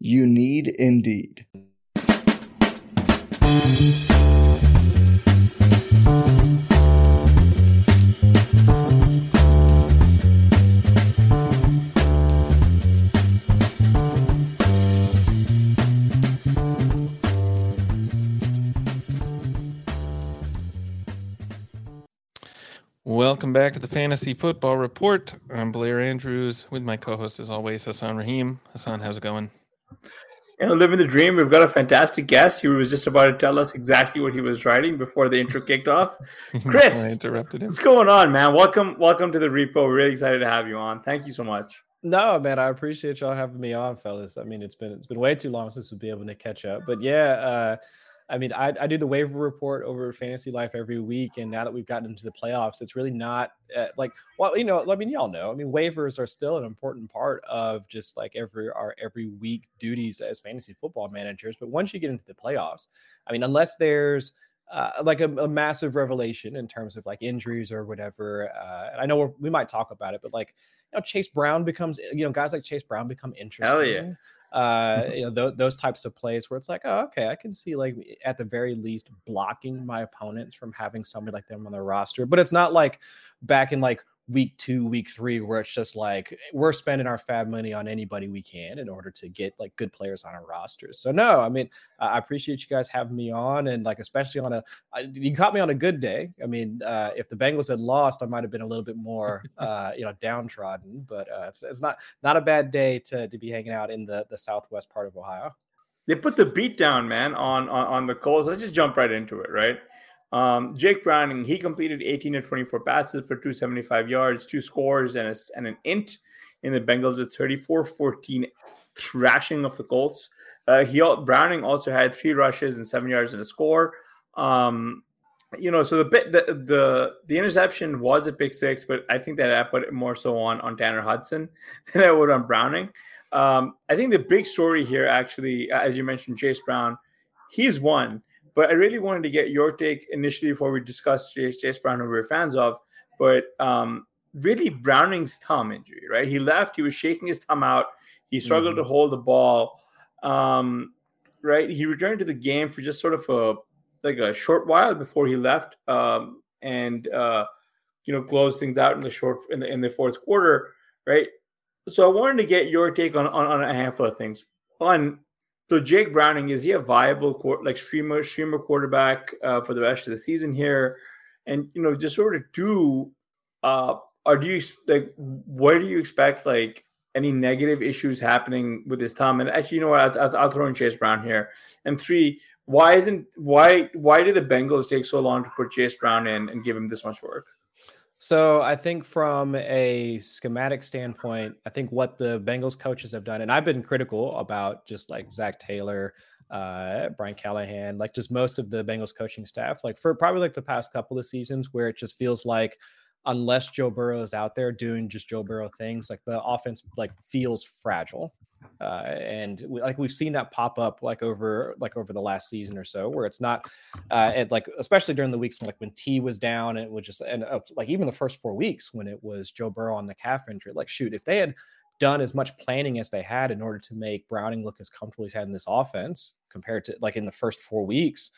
You need Indeed. Welcome back to the Fantasy Football Report. I'm Blair Andrews with my co host, as always, Hasan Rahim. Hasan, how's it going? You know, living the dream. We've got a fantastic guest. He was just about to tell us exactly what he was writing before the intro kicked off. Chris, I interrupted him. What's going on, man? Welcome, welcome to the repo. We're really excited to have you on. Thank you so much. No, man, I appreciate y'all having me on, fellas. I mean, it's been it's been way too long since we've been able to catch up. But yeah, uh, I mean, I, I do the waiver report over Fantasy Life every week, and now that we've gotten into the playoffs, it's really not uh, like well, you know, I mean, y'all know. I mean, waivers are still an important part of just like every our every week duties as fantasy football managers. But once you get into the playoffs, I mean, unless there's uh, like a, a, massive revelation in terms of like injuries or whatever. Uh, and I know we might talk about it, but like you know, Chase Brown becomes you know guys like Chase Brown become interesting. Hell yeah uh, you know, th- those types of plays where it's like, oh, okay, I can see like at the very least blocking my opponents from having somebody like them on their roster. But it's not like back in like week two, week three, where it's just like we're spending our FAAB money on anybody we can in order to get like good players on our rosters. So no, I mean, I appreciate you guys having me on, and like especially on a you caught me on a good day. I mean, uh, if the Bengals had lost, I might have been a little bit more uh, you know downtrodden, but uh, it's, it's not not a bad day to to be hanging out in the the southwest part of Ohio. They put the beat down, man, on on, on the Colts. Let's just jump right into it, right? Um, Jake Browning, he completed 18 to 24 passes for 275 yards, two scores, and, a, and an int in the Bengals at 34 14 thrashing of the Colts. Uh, he Browning also had three rushes and seven yards in a score. Um, you know, so the bit the, the the interception was a pick six, but I think that I put it more so on on Tanner Hudson than I would on Browning. Um, I think the big story here, actually, as you mentioned, Chase Brown, he's one. But I really wanted to get your take initially before we discuss Chase, Brown, who we're fans of. But um, really, Browning's thumb injury, right? He left, he was shaking his thumb out, he struggled mm-hmm. to hold the ball. Um, right? He returned to the game for just sort of a like a short while before he left, um, and uh, you know closed things out in the short in the in the fourth quarter, right? So I wanted to get your take on on, on a handful of things. One, so Jake Browning is he a viable like streamer streamer quarterback uh, for the rest of the season here? And you know, just sort of do uh, or do you like where do you expect like any negative issues happening with his thumb? And actually, you know what? I'll, I'll throw in Chase Brown here. And three, why isn't why why did the Bengals take so long to put Chase Brown in and give him this much work? So I think from a schematic standpoint, I think what the Bengals coaches have done, and I've been critical about just like Zac Taylor, uh, Brian Callahan, like just most of the Bengals coaching staff, like for probably like the past couple of seasons where it just feels like unless Joe Burrow is out there doing just Joe Burrow things, like the offense like feels fragile. Uh, and we, like we've seen that pop up like over like over the last season or so, where it's not, uh, it, like especially during the weeks when, like when T was down, and it was just and like even the first four weeks when it was Joe Burrow on the calf injury. Like shoot, if they had done as much planning as they had in order to make Browning look as comfortable as had in this offense compared to like in the first four weeks,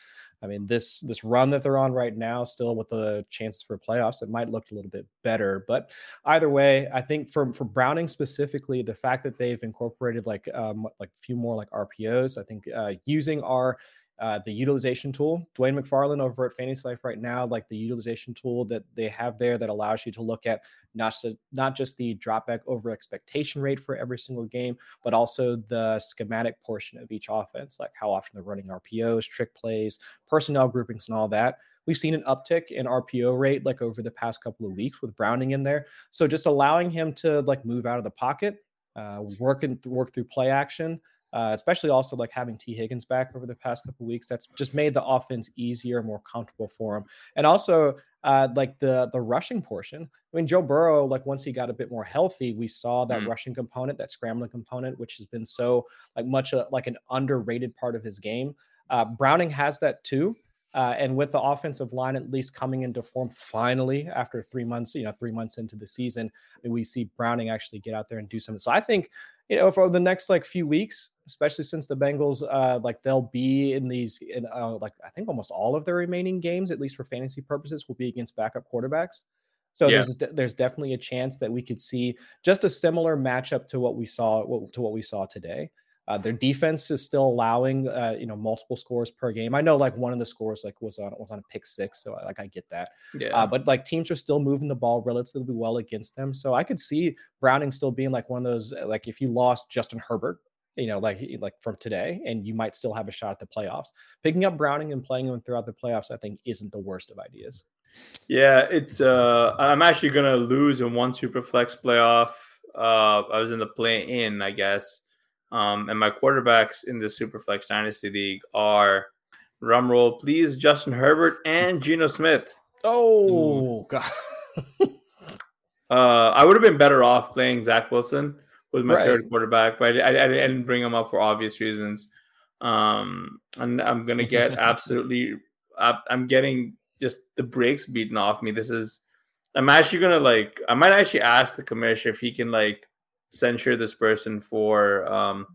I mean, this this run that they're on right now, still with the chances for playoffs, it might look a little bit better. But either way, I think for for Browning specifically, the fact that they've incorporated like um, like a few more like RPOs, I think uh, using our uh, the utilization tool. Dwain McFarland over at Fantasy Life right now, like the utilization tool that they have there that allows you to look at not just, not just the dropback over expectation rate for every single game, but also the schematic portion of each offense, like how often they're running RPOs, trick plays, personnel groupings, and all that. We've seen an uptick in RPO rate like over the past couple of weeks with Browning in there. So just allowing him to like move out of the pocket, uh, work and work through play action uh, especially also like having Tee Higgins back over the past couple weeks. That's just made the offense easier, more comfortable for him, and also uh, like the the rushing portion. I mean, Joe Burrow, like once he got a bit more healthy, we saw that mm. rushing component, that scrambling component, which has been so like much a, like an underrated part of his game. Uh, Browning has that too. Uh, and with the offensive line at least coming into form finally after three months, you know, three months into the season, we see Browning actually get out there and do something. So I think, you know, for the next like few weeks, especially since the Bengals, uh, like they'll be in these, in uh, like I think almost all of their remaining games, at least for fantasy purposes, will be against backup quarterbacks. So yeah. there's there's definitely a chance that we could see just a similar matchup to what we saw to what we saw today. Uh, their defense is still allowing uh, you know multiple scores per game. I know like one of the scores like was on was on a pick six, so like I get that. Yeah. Uh, but like teams are still moving the ball relatively well against them, so I could see Browning still being like one of those like if you lost Justin Herbert, you know, like like from today, and you might still have a shot at the playoffs. Picking up Browning and playing him throughout the playoffs, I think, isn't the worst of ideas. Yeah, it's. uh I'm actually gonna lose in one super flex playoff. Uh I was in the play in, I guess. Um, and my quarterbacks in the Superflex Dynasty League are drumroll, please, Justin Herbert and Geno Smith. Oh God. uh, I would have been better off playing Zach Wilson was my right. third quarterback, but I, I, I, didn't bring him up for obvious reasons. Um, and I'm gonna get absolutely. I'm getting just the brakes beaten off me. This is. I'm actually gonna like. I might actually ask the commissioner if he can like censure this person for um,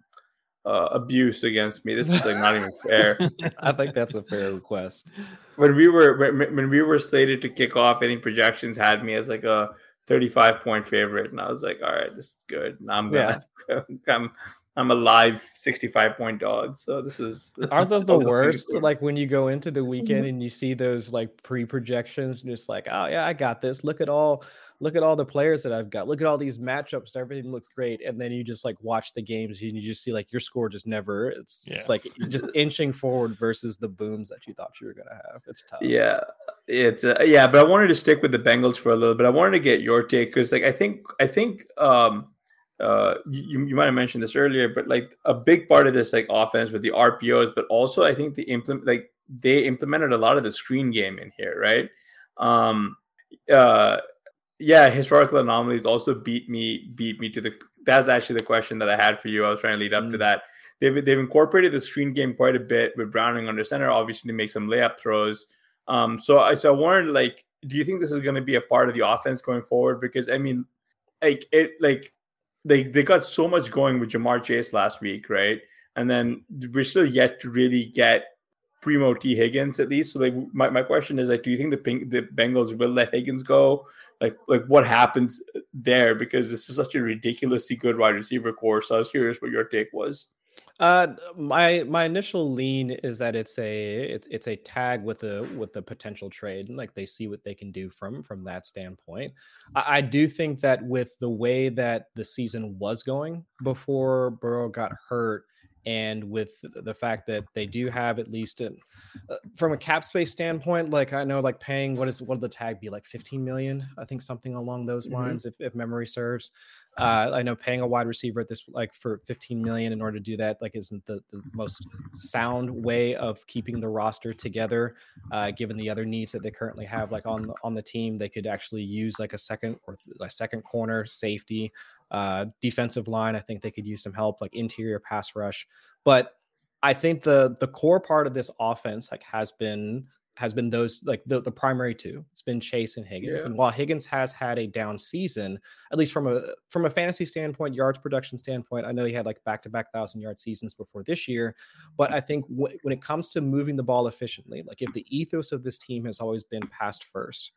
uh, abuse against me. This is like not even fair. I think that's a fair request. When we were when we were slated to kick off, any projections had me as like a 35 point favorite, and I was like, all right, this is good. I'm gonna yeah. I'm I'm a live 65 point dog. So this is aren't those the worst? Like when you go into the weekend mm-hmm. and you see those like pre projections, and just like, oh yeah, I got this. Look at all look at all the players that I've got. Look at all these matchups. Everything looks great. And then you just like watch the games and you just see like your score just never, it's yeah. just like just inching forward versus the booms that you thought you were going to have. It's tough. Yeah. It's, uh, yeah. But I wanted to stick with the Bengals for a little bit. I wanted to get your take because like I think, I think, um, uh, you, you might have mentioned this earlier, but like a big part of this like offense with the RPOs, but also I think the implement like they implemented a lot of the screen game in here, right? Um, uh, yeah, historical anomalies also beat me beat me to the. That's actually the question that I had for you. I was trying to lead up mm. to that. They've they've incorporated the screen game quite a bit with Browning under center, obviously to make some layup throws. Um, so I so I like, do you think this is going to be a part of the offense going forward? Because I mean, like it like they they got so much going with Ja'Marr Chase last week, right? And then we're still yet to really get primo Tee Higgins at least. So like my, my question is like, do you think the the Bengals will let Higgins go? Like like what happens there? Because this is such a ridiculously good wide receiver corps. So I was curious what your take was. Uh, my my initial lean is that it's a it's it's a tag with a with the potential trade, and like they see what they can do from from that standpoint. I, I do think that with the way that the season was going before Burrow got hurt, and with the fact that they do have at least a, uh, from a cap space standpoint like i know like paying what is what would the tag be like 15 million i think something along those mm-hmm. lines if, if memory serves uh, I know paying a wide receiver at this like for 15 million in order to do that like isn't the, the most sound way of keeping the roster together. Uh, given the other needs that they currently have, like on on the team, they could actually use like a second or a second corner safety, uh, defensive line. I think they could use some help, like interior pass rush. But I think the the core part of this offense like has been has been those like the, the primary two. It's been Chase and Higgins. Yeah. And while Higgins has had a down season, at least from a from a fantasy standpoint, yards production standpoint, I know he had like back to back thousand yard seasons before this year. But I think w- when it comes to moving the ball efficiently, like if the ethos of this team has always been passed first,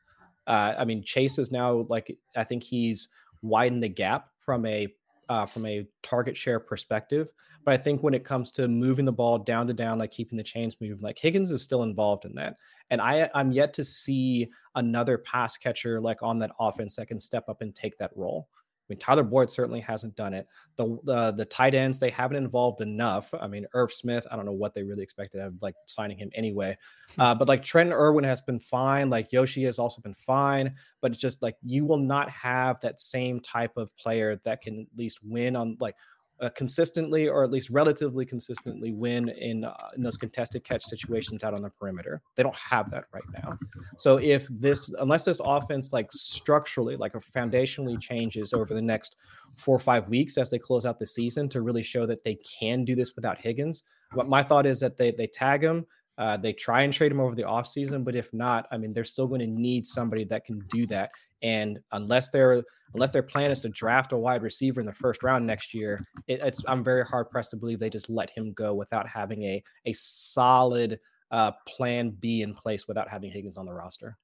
uh, I mean Chase is now like I think he's widened the gap from a uh, from a target share perspective. But I think when it comes to moving the ball down to down, like keeping the chains moving, like Higgins is still involved in that. And I I'm yet to see another pass catcher like on that offense that can step up and take that role. I mean, Tyler Boyd certainly hasn't done it. The the, the tight ends they haven't involved enough. I mean, Irv Smith, I don't know what they really expected of like signing him anyway. Hmm. Uh, but like Trent Irwin has been fine. Like Yoshi has also been fine. But it's just like you will not have that same type of player that can at least win on like uh, consistently or at least relatively consistently win in uh, in those contested catch situations out on the perimeter. They don't have that right now. So if this unless this offense like structurally like foundationally changes over the next 4 or 5 weeks as they close out the season to really show that they can do this without Higgins. What my thought is that they they tag him uh, they try and trade him over the offseason, but if not, I mean, they're still going to need somebody that can do that. And unless their unless their plan is to draft a wide receiver in the first round next year, it, it's I'm very hard pressed to believe they just let him go without having a a solid uh, plan B in place without having Higgins on the roster.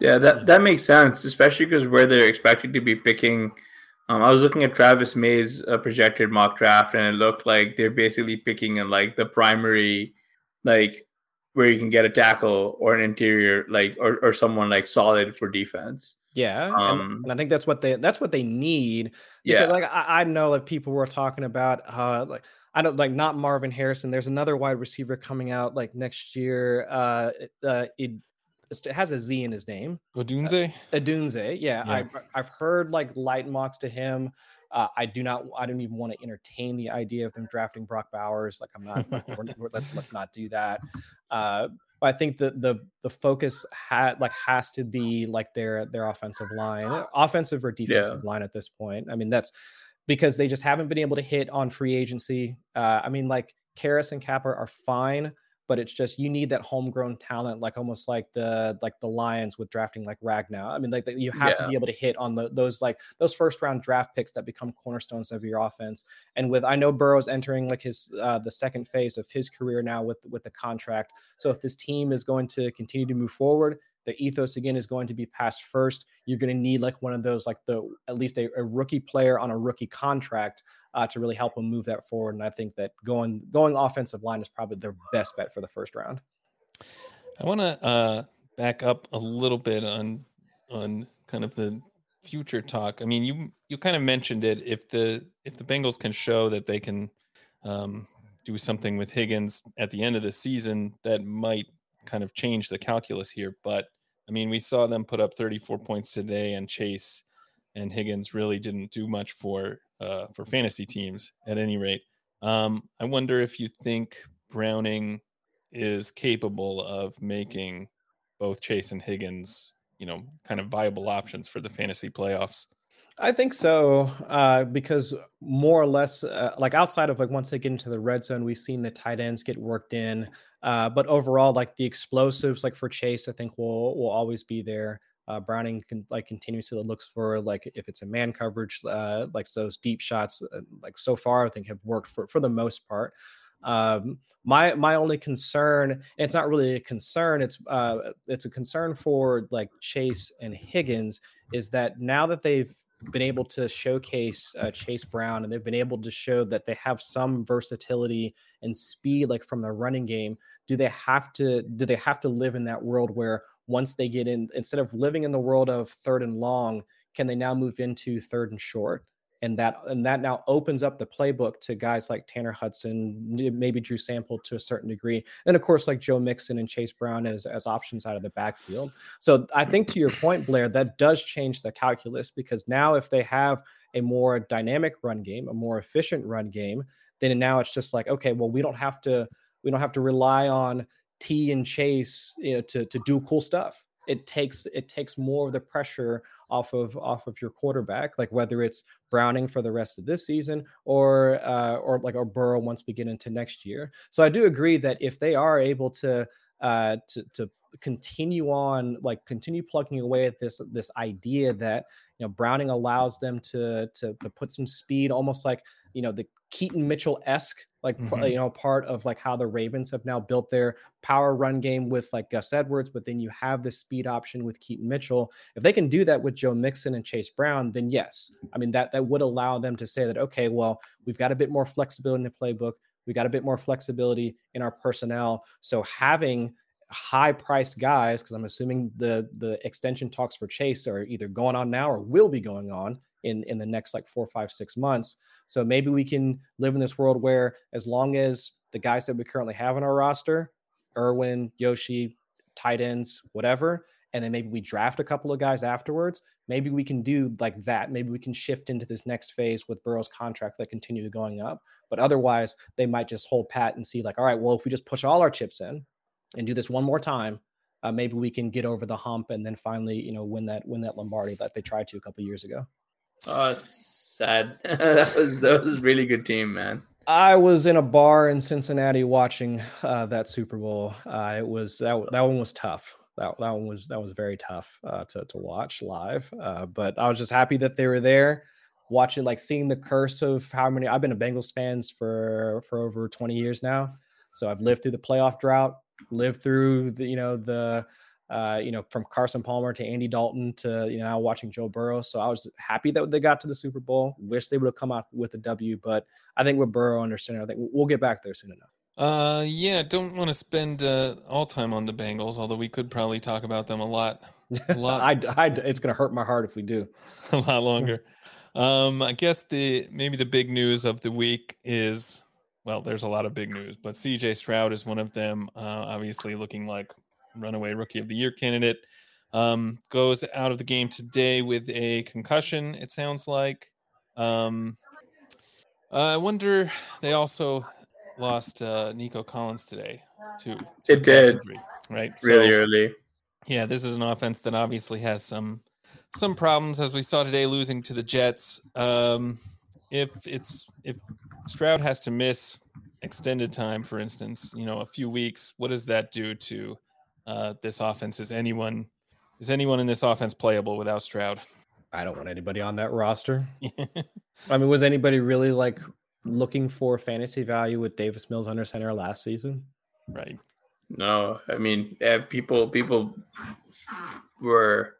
Yeah, that that makes sense, especially because where they're expected to be picking. Um, I was looking at Travis May's uh, projected mock draft, and it looked like they're basically picking in like the primary, like where you can get a tackle or an interior, like or or someone like solid for defense. Yeah, um, and, and, I think that's what they that's what they need. Yeah, like I, I know like people were talking about uh like I don't like not Marvin Harrison. There's another wide receiver coming out like next year. Uh, uh it, it has a Z in his name. Odunze. Uh, Odunze. Yeah, yeah. I've I've heard like light mocks to him. Uh, I do not. I don't even want to entertain the idea of them drafting Brock Bowers. Like I'm not. we're, we're, let's let's not do that. Uh, I think the the the focus had like has to be like their their offensive line, offensive or defensive yeah. line at this point. I mean, that's because they just haven't been able to hit on free agency. Uh, I mean, like Karras and Cappa are fine, but it's just you need that homegrown talent, like almost like the like the Lions with drafting like Ragnow. I mean, like you have yeah. to be able to hit on the, those like those first round draft picks that become cornerstones of your offense. And with I know Burrow's entering like his uh, the second phase of his career now with with the contract. So if this team is going to continue to move forward, the ethos again is going to be passed first. You're going to need like one of those, like the at least a, a rookie player on a rookie contract uh, to really help them move that forward. And I think that going going offensive line is probably their best bet for the first round. I want to uh, back up a little bit on on kind of the future talk. I mean, you you kind of mentioned it. If the if the Bengals can show that they can um, do something with Higgins at the end of the season, that might kind of change the calculus here. But I mean, we saw them put up 34 points today, and Chase and Higgins really didn't do much for uh, for fantasy teams at any rate. Um, I wonder if you think Browning is capable of making both Chase and Higgins, you know, kind of viable options for the fantasy playoffs. I think so, uh, because more or less, uh, like outside of like once they get into the red zone, we've seen the tight ends get worked in. Uh, but overall, like the explosives, like for Chase, I think will will always be there. Uh, Browning can like continuously looks for like if it's a man coverage, uh, like those deep shots, uh, like so far I think have worked for for the most part. Um, my my only concern, and it's not really a concern, it's uh, it's a concern for like Chase and Higgins, is that now that they've been able to showcase uh, Chase Brown and they've been able to show that they have some versatility and speed like from the running game do they have to do they have to live in that world where once they get in instead of living in the world of third and long can they now move into third and short and that and that now opens up the playbook to guys like Tanner Hudson, maybe Drew Sample to a certain degree, and of course like Joe Mixon and Chase Brown as as options out of the backfield. So I think to your point, Blair, that does change the calculus because now if they have a more dynamic run game, a more efficient run game, then now it's just like okay, well we don't have to we don't have to rely on Tee and Chase you know, to to do cool stuff it takes it takes more of the pressure off of off of your quarterback, like whether it's Browning for the rest of this season or uh, or like a Burrow once we get into next year. So I do agree that if they are able to uh, to to continue on like continue plugging away at this this idea that you know Browning allows them to to, to put some speed almost like you know the Keaton Mitchell esque like mm-hmm. you know part of like how the ravens have now built their power run game with like gus edwards but then you have the speed option with keaton mitchell. If they can do that with joe mixon and chase brown then yes. I mean that that would allow them to say that okay well we've got a bit more flexibility in the playbook. We got a bit more flexibility in our personnel. So having high priced guys because i'm assuming the the extension talks for chase are either going on now or will be going on in in the next like four five six months so maybe we can live in this world where as long as the guys that we currently have on our roster, Irwin, Yoshi, tight ends, whatever, and then maybe we draft a couple of guys afterwards, maybe we can do like that. Maybe we can shift into this next phase with Burrow's contract that continue going up. But otherwise, they might just hold pat and see like, all right, well, if we just push all our chips in and do this one more time, uh, maybe we can get over the hump and then finally, you know, win that win that Lombardi that they tried to a couple years ago. Oh, it's sad. that was that was a really good team, man. I was in a bar in Cincinnati watching uh, that Super Bowl. Uh, it was that that one was tough. That that one was that was very tough uh, to to watch live. Uh, but I was just happy that they were there, watching like seeing the curse of how many. I've been a Bengals fans for for over twenty years now, so I've lived through the playoff drought, lived through the you know the uh, you know, from Carson Palmer to Andy Dalton to you know watching Joe Burrow. So I was happy that they got to the Super Bowl. Wish they would have come out with a W, but I think with Burrow understanding, I think we'll get back there soon enough. Uh, yeah, don't want to spend uh, all time on the Bengals, although we could probably talk about them a lot. A lot. I, I, it's gonna hurt my heart if we do. a lot longer. um, I guess the maybe the big news of the week is well, there's a lot of big news, but CJ Stroud is one of them. Uh, obviously, looking like runaway rookie of the year candidate. Um, goes out of the game today with a concussion, it sounds like. Um, uh, I wonder, they also lost uh, Nico Collins today, too. It did. Injury, right? Really so, early. Yeah, this is an offense that obviously has some some problems, as we saw today, losing to the Jets. Um, if it's if Stroud has to miss extended time, for instance, you know, a few weeks, what does that do to uh, this offense. Is anyone is anyone in this offense playable without Stroud? I don't want anybody on that roster. I mean, was anybody really like looking for fantasy value with Davis Mills under center last season? Right. No, I mean, yeah, people people were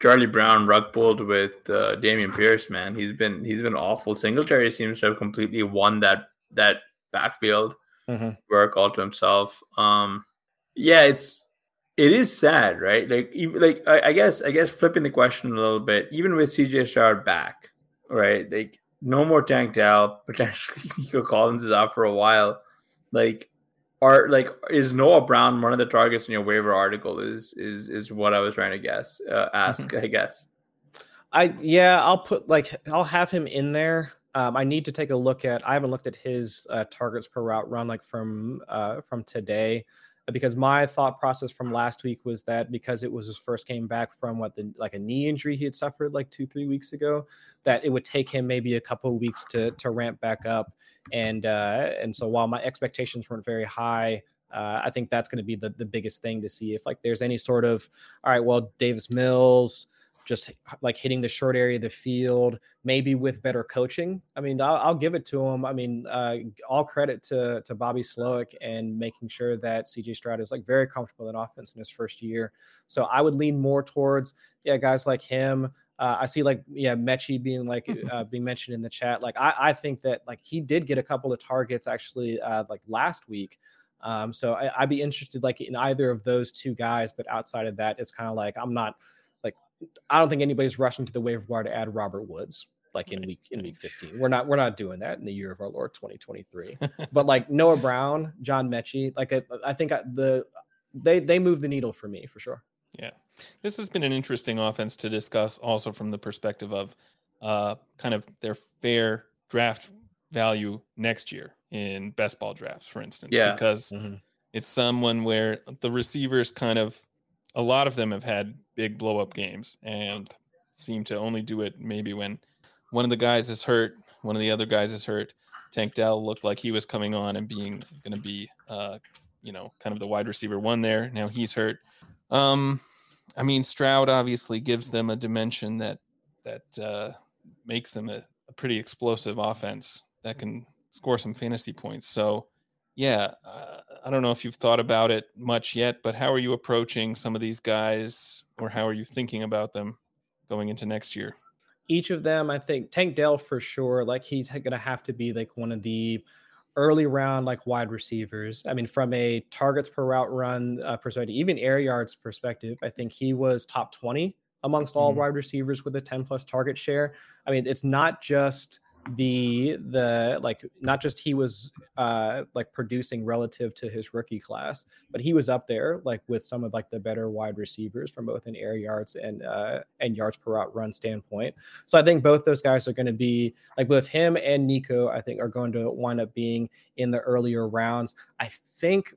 Charlie Brown rug pulled with uh, Dameon Pierce. Man, he's been he's been awful. Singletary seems to have completely won that that backfield mm-hmm. work all to himself. Um, yeah, it's it is sad, right? Like, even, like I, I, guess, I guess flipping the question a little bit, even with CJ Stroud back, right? Like, no more Tank Dell. Potentially, Nico Collins is out for a while. Like, are like is Noah Brown one of the targets in your waiver article? Is is is what I was trying to guess, uh, ask, mm-hmm. I guess. I yeah, I'll put like I'll have him in there. Um, I need to take a look at. I haven't looked at his uh, targets per route run like from uh, from today because my thought process from last week was that because it was his first game back from what the like a knee injury he had suffered like two three weeks ago that it would take him maybe a couple of weeks to to ramp back up. And uh and so while my expectations weren't very high uh, I think that's going to be the, the biggest thing to see if like there's any sort of all right well Davis Mills just like hitting the short area of the field, maybe with better coaching. I mean, I'll, I'll give it to him. I mean, uh, all credit to to Bobby Slowik and making sure that CJ Stroud is like very comfortable in offense in his first year. So I would lean more towards yeah, guys like him. Uh, I see like yeah, Metchie being like uh, being mentioned in the chat. Like I, I think that like he did get a couple of targets actually uh, like last week. Um, so I, would be interested like in either of those two guys, but outside of that, it's kind of like I'm not I don't think anybody's rushing to the waiver wire to add Robert Woods like in week in week 15. We're not we're not doing that in the year of our Lord 2023. but like Noah Brown, John Metchie, like I, I think I, the they they move the needle for me for sure. Yeah. This has been an interesting offense to discuss also from the perspective of uh kind of their fair draft value next year in best ball drafts for instance yeah. because mm-hmm. it's someone where the receivers kind of a lot of them have had big blow up games and seem to only do it maybe when one of the guys is hurt, one of the other guys is hurt. Tank Dell looked like he was coming on and being going to be, uh, you know, kind of the wide receiver one there. Now he's hurt. Um, I mean, Stroud obviously gives them a dimension that that uh, makes them a, a pretty explosive offense that can score some fantasy points. So, yeah, uh, I don't know if you've thought about it much yet, but how are you approaching some of these guys, or how are you thinking about them going into next year? Each of them, I think, Tank Dell for sure. Like he's going to have to be like one of the early round like wide receivers. I mean, from a targets per route run uh, perspective, even air yards perspective, I think he was top twenty amongst all mm-hmm. wide receivers with a 10 plus target share. I mean, it's not just the the like not just he was uh like producing relative to his rookie class but he was up there like with some of like the better wide receivers from both an air yards and uh and yards per route run standpoint. So i think both those guys are going to be like both him and nico i think are going to wind up being in the earlier rounds. I think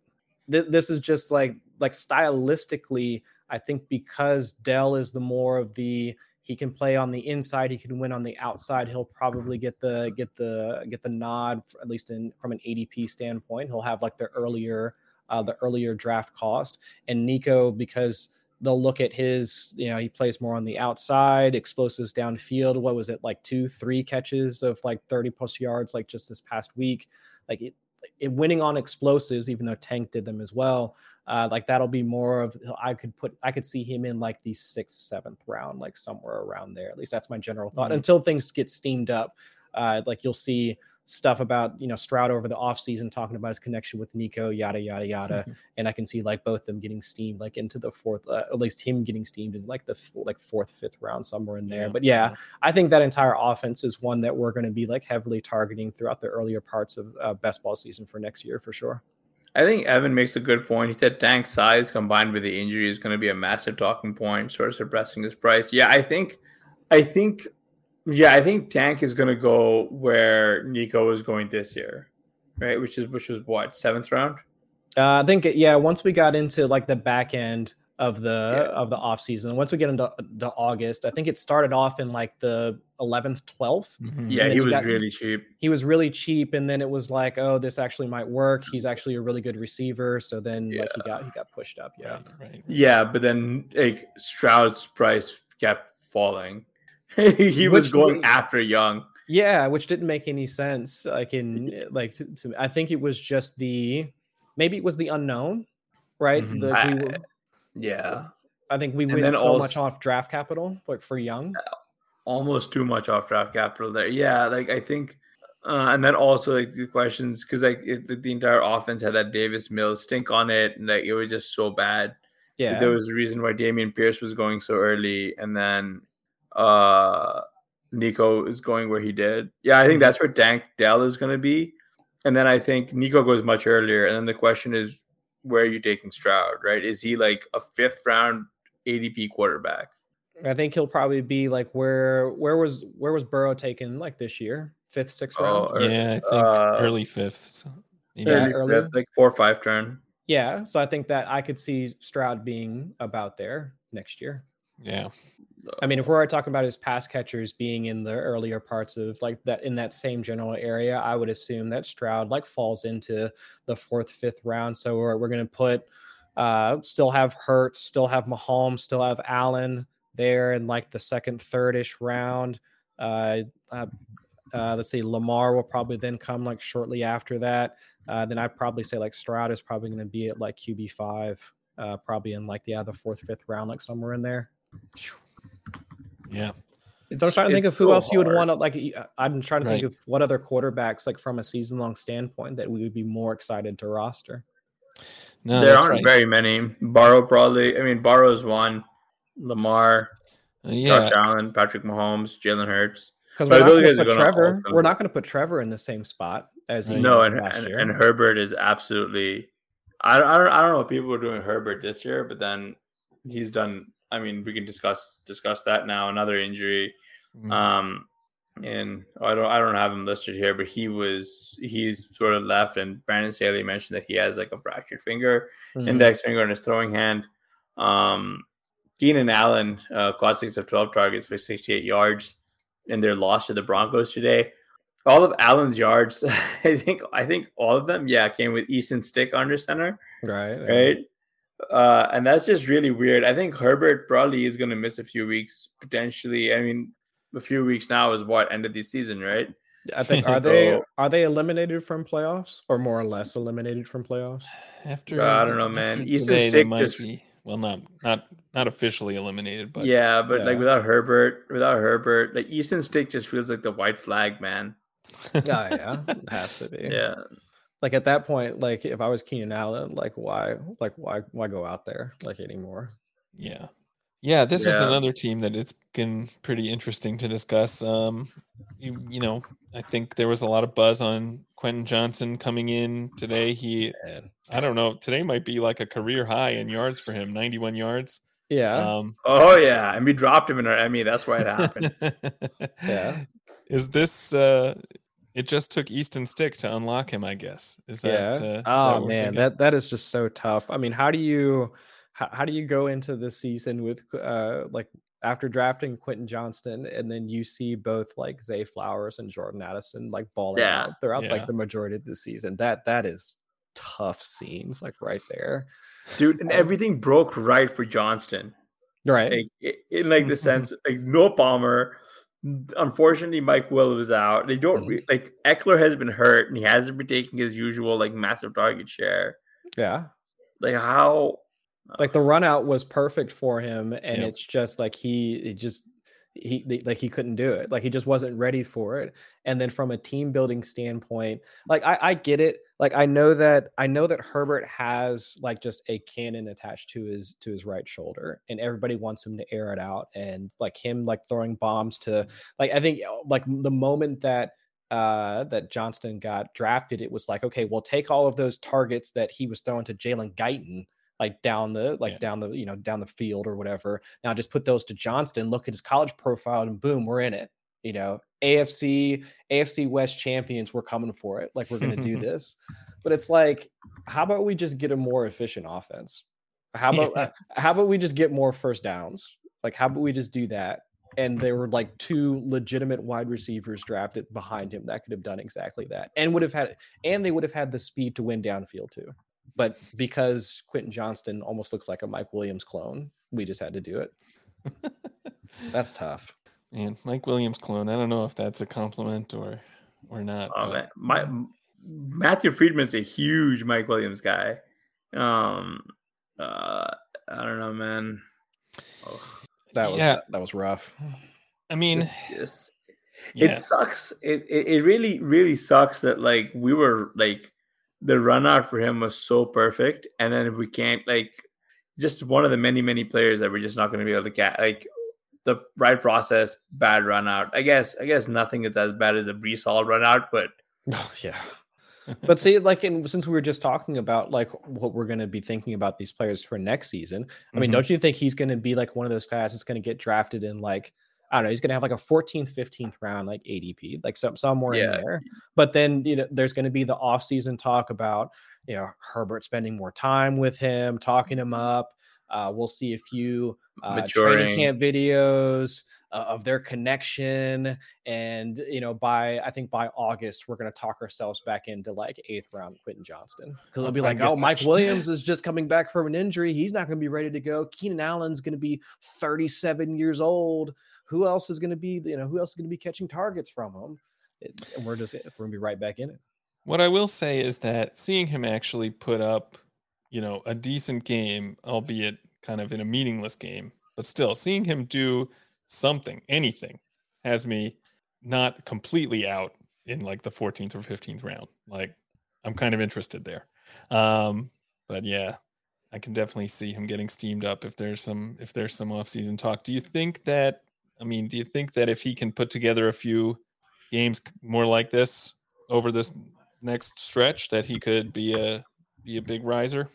th- this is just like like stylistically i think because dell is the more of the he can play on the inside. He can win on the outside. He'll probably get the get the get the nod at least in from an ADP standpoint. He'll have like the earlier uh, the earlier draft cost. And Nico because they'll look at his you know he plays more on the outside explosives downfield what was it like two three catches of like 30 plus yards like just this past week like it, it winning on explosives even though tank did them as well uh, like that'll be more of I could put I could see him in like the sixth, seventh round, like somewhere around there. At least that's my general thought. Mm-hmm. Until things get steamed up, uh, like you'll see stuff about you know Stroud over the offseason talking about his connection with Nico, yada yada yada, and I can see like both them getting steamed like into the fourth, uh, at least him getting steamed in like the like fourth, fifth round somewhere in there. Yeah. But yeah, I think that entire offense is one that we're going to be like heavily targeting throughout the earlier parts of uh, best ball season for next year for sure. I think Evan makes a good point. He said tank size combined with the injury is going to be a massive talking point, sort of suppressing his price. Yeah, I think, I think, yeah, I think tank is going to go where Nico is going this year, right? Which is which was what seventh round. Uh, I think yeah. Once we got into like the back end of the yeah. of the off season. Once we get into the August, I think it started off in like the 11th, 12th. Mm-hmm. Yeah, he was got, really cheap. He was really cheap, and then it was like, oh, this actually might work. He's actually a really good receiver. So then, yeah. like, he got he got pushed up. Yeah, right, right. yeah, but then like Stroud's price kept falling. he was going after Young. Yeah, which didn't make any sense. Like in like to, to I think it was just the maybe it was the unknown, right? Mm-hmm. The, I, we, yeah. I think we win so also, much off draft capital, like for Young. Almost too much off draft capital there. Yeah, like I think, uh, and then also like the questions because like it, the, the, entire offense had that Davis Mills stink on it, and like it was just so bad. Yeah, there was a reason why Dameon Pierce was going so early, and then uh Nico is going where he did. Yeah, I think mm-hmm. that's where Tank Dell is going to be, and then I think Nico goes much earlier, and then the question is where are you taking Stroud, right? Is he like a fifth round ADP quarterback? I think he'll probably be like where where was where was Burrow taken like this year? Fifth, sixth round? Oh, yeah, I think uh, early fifth. So yeah, early fifth, like four or five turn. Yeah, so I think that I could see Stroud being about there next year. Yeah. I mean, if we're talking about his pass catchers being in the earlier parts of like that in that same general area, I would assume that Stroud like falls into the fourth, fifth round. So we're we're gonna put uh still have Hurts, still have Mahomes, still have Allen there in like the second, third-ish round. Uh, uh, uh let's see, Lamar will probably then come like shortly after that. Uh, then I'd probably say like Stroud is probably going to be at like QB five, uh, probably in like yeah the fourth, fifth round, like somewhere in there. Yeah. So I'm trying to think of who so else you would want to like. I'm trying to right. think of what other quarterbacks, like from a season long standpoint, that we would be more excited to roster. No, there aren't right. very many. Burrow probably. I mean, Burrow's one. Lamar, uh, yeah. Josh Allen, Patrick Mahomes, Jalen Hurts. Because we're, not going to put Trevor. We're not going to put Trevor in the same spot as he no, and, and, and, Herbert is absolutely. I, I don't I don't know what people are doing Herbert this year, but then he's done I mean, we can discuss discuss that now. Another injury, mm-hmm. um, and I don't I don't have him listed here, but he was he's sort of left. And Brandon Staley mentioned that he has like a fractured finger, mm-hmm. index finger in his throwing hand. Um, Keenan Allen uh, caught six of twelve targets for sixty eight yards in their loss to the Broncos today. All of Allen's yards, I think, I think all of them, yeah, came with Easton Stick under center. Right. Right. Uh, and that's just really weird. I think Herbert probably is going to miss a few weeks potentially. I mean, a few weeks now is what end of the season, right? I think are they are they eliminated from playoffs or more or less eliminated from playoffs? After uh, I don't know, man. Easton Stick just be, well, not not not officially eliminated, but yeah, but yeah. like without Herbert, without Herbert, like Easton Stick just feels like the white flag, man. oh yeah, it has to be. Yeah. Like at that point, like if I was Keenan Allen, like why, like why, why go out there like anymore? Yeah. Yeah, this yeah. is another team that it's been pretty interesting to discuss. Um, you, you know, I think there was a lot of buzz on Quentin Johnston coming in today. He, I don't know, today might be like a career high in yards for him, 91 yards. Yeah. Um, oh yeah, and we dropped him in our Emmy. That's why it happened. yeah. Is this? uh It just took Easton Stick to unlock him, I guess. Is that? Yeah. Uh, oh that man, that that is just so tough. I mean, how do you? how, how do you go into this season with uh like after drafting Quentin Johnston, and then you see both like Zay Flowers and Jordan Addison like balling yeah. out throughout yeah. like the majority of the season. That that is tough scenes, like right there, dude. And um, everything broke right for Johnston, right? Like, in like the sense, like no Palmer. Unfortunately, Mike Will was out. They don't mm-hmm. re- like Ekeler has been hurt, and he hasn't been taking his usual like massive target share. Yeah, like how like the run out was perfect for him and yep. it's just like he, he just he like he couldn't do it. Like he just wasn't ready for it. And then from a team building standpoint like I, I get it. Like i know that i know that herbert has like just a cannon attached to his to his right shoulder and everybody wants him to air it out and like him like throwing bombs to like i think like the moment that uh that johnston got drafted it was like okay well take all of those targets that he was throwing to jalen guyton like down the like yeah. down the you know down the field or whatever. Now just put those to Johnston, look at his college profile, and boom, we're in it. You know, AFC AFC West champions, we're coming for it. Like we're gonna do this. But it's like, how about we just get a more efficient offense? How about yeah. uh, how about we just get more first downs? Like how about we just do that? And there were like two legitimate wide receivers drafted behind him that could have done exactly that, and would have had, and they would have had the speed to win downfield too but because Quentin Johnston almost looks like a Mike Williams clone, we just had to do it. that's tough. And Mike Williams clone. I don't know if that's a compliment or or not. Oh, man. My Matthew Freedman's a huge Mike Williams guy. Um, uh, I don't know, man. Oh. That was yeah. that was rough. I mean, just, yeah. it sucks. It, it it really really sucks that like we were like the run out for him was so perfect. And then if we can't like just one of the many, many players that we're just not going to be able to get like the right process, bad run out. I guess I guess nothing is as bad as a Breece Hall run out, but oh yeah. but see, like, in, since we were just talking about like what we're going to be thinking about these players for next season, I mean, mm-hmm. don't you think he's going to be like one of those guys that's going to get drafted in like I don't know, he's going to have like a 14th, 15th round, like ADP, like some, somewhere yeah. in there. But then, you know, there's going to be the offseason talk about, you know, Herbert spending more time with him, talking him up. Uh, we'll see a few uh, training camp videos uh, of their connection. And, you know, by, I think by August, we're going to talk ourselves back into like eighth round Quentin Johnston. Cause it'll be like, oh, Mike Williams is just coming back from an injury. He's not going to be ready to go. Keenan Allen's going to be 37 years old who else is going to be, you know, who else is going to be catching targets from him? And we're just, we're going to be right back in it. What I will say is that seeing him actually put up, you know, a decent game, albeit kind of in a meaningless game, but still seeing him do something, anything, has me not completely out in like the 14th or 15th round. Like I'm kind of interested there. Um, but yeah, I can definitely see him getting steamed up if there's some if there's some offseason talk. Do you think that I mean, do you think that if he can put together a few games more like this over this next stretch, that he could be a be a big riser?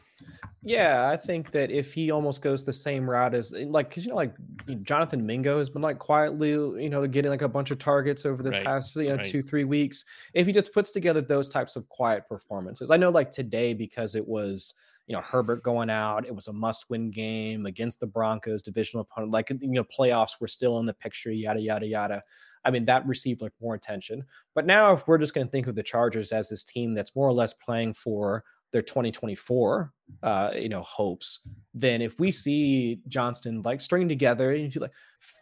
Yeah, I think that if he almost goes the same route as eh, like, because you know, like Jonathan Mingo has been like quietly, you know, getting like a bunch of targets over the right, past you know right. two three weeks. If he just puts together those types of quiet performances, I know like today because it was you know Herbert going out. It was a must-win game against the Broncos, divisional opponent. Like you know, playoffs were still in the picture. Yada yada yada. I mean, that received like more attention. But now, if we're just going to think of the Chargers as this team that's more or less playing for their 2024, uh, you know, hopes, then if we see Johnston like string together into like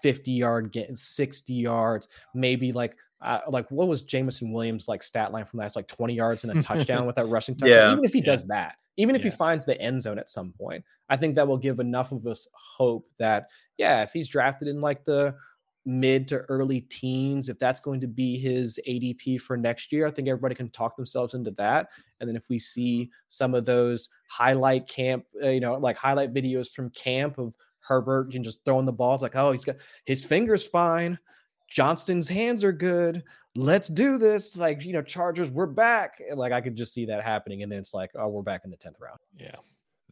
50 yard getting 60 yards, maybe like uh, like what was Jameson Williams like stat line from last like 20 yards and a touchdown with that rushing touchdown? Yeah. Even if he Yeah. does that, even if he finds the end zone at some point, I think that will give enough of us hope that yeah, if he's drafted in like the mid to early teens, if that's going to be his ADP for next year, I think everybody can talk themselves into that. And then if we see some of those highlight camp, uh, you know, like highlight videos from camp of Herbert and just throwing the balls, like, oh, he's got his fingers fine. Johnston's hands are good. Let's do this. Like, you know, Chargers, we're back. And, Like, I could just see that happening. And then it's like, oh, we're back in the 10th round. Yeah.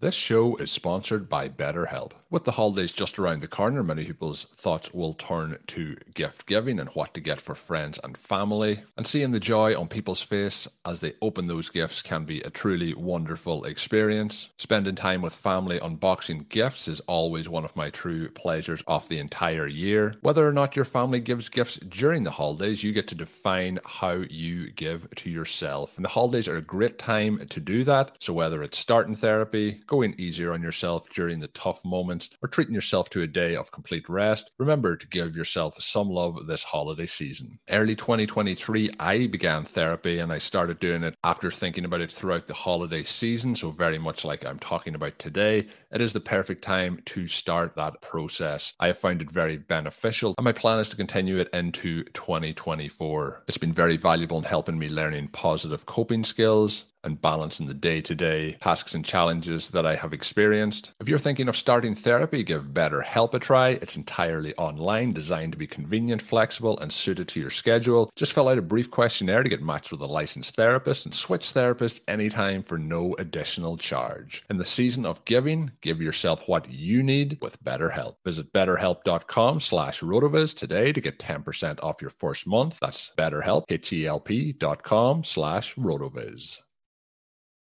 This show is sponsored by BetterHelp. With the holidays just around the corner, many people's thoughts will turn to gift giving and what to get for friends and family. And seeing the joy on people's face as they open those gifts can be a truly wonderful experience. Spending time with family unboxing gifts is always one of my true pleasures of the entire year. Whether or not your family gives gifts during the holidays, you get to define how you give to yourself. And the holidays are a great time to do that. So whether it's starting therapy, going easier on yourself during the tough moments, or treating yourself to a day of complete rest, remember to give yourself some love this holiday season. Early 2023, I began therapy and I started doing it after thinking about it throughout the holiday season. So, very much like I'm talking about today, it is the perfect time to start that process. I have found it very beneficial, and my plan is to continue it into 2024. It's been very valuable in helping me learning positive coping skills and balance in the day to day tasks and challenges that I have experienced. If you're thinking of starting therapy, give BetterHelp a try. It's entirely online, designed to be convenient, flexible, and suited to your schedule. Just fill out a brief questionnaire to get matched with a licensed therapist and switch therapists anytime for no additional charge. In the season of giving, give yourself what you need with BetterHelp. Visit betterhelp.com slash rotoviz today to get 10% off your first month. That's betterhelp, H-E-L-P dot com slash rotoviz.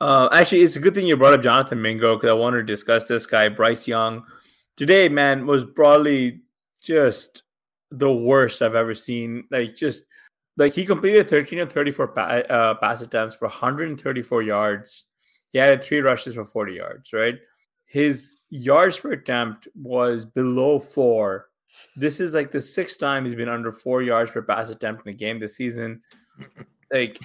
Uh, actually, it's a good thing you brought up Jonathan Mingo because I wanted to discuss this guy, Bryce Young. Today, man, was broadly just the worst I've ever seen. Like, just like he completed 13 of 34 pa- uh, pass attempts for 134 yards. He had three rushes for 40 yards, right? His yards per attempt was below four. This is like the sixth time he's been under four yards per pass attempt in a game this season. Like,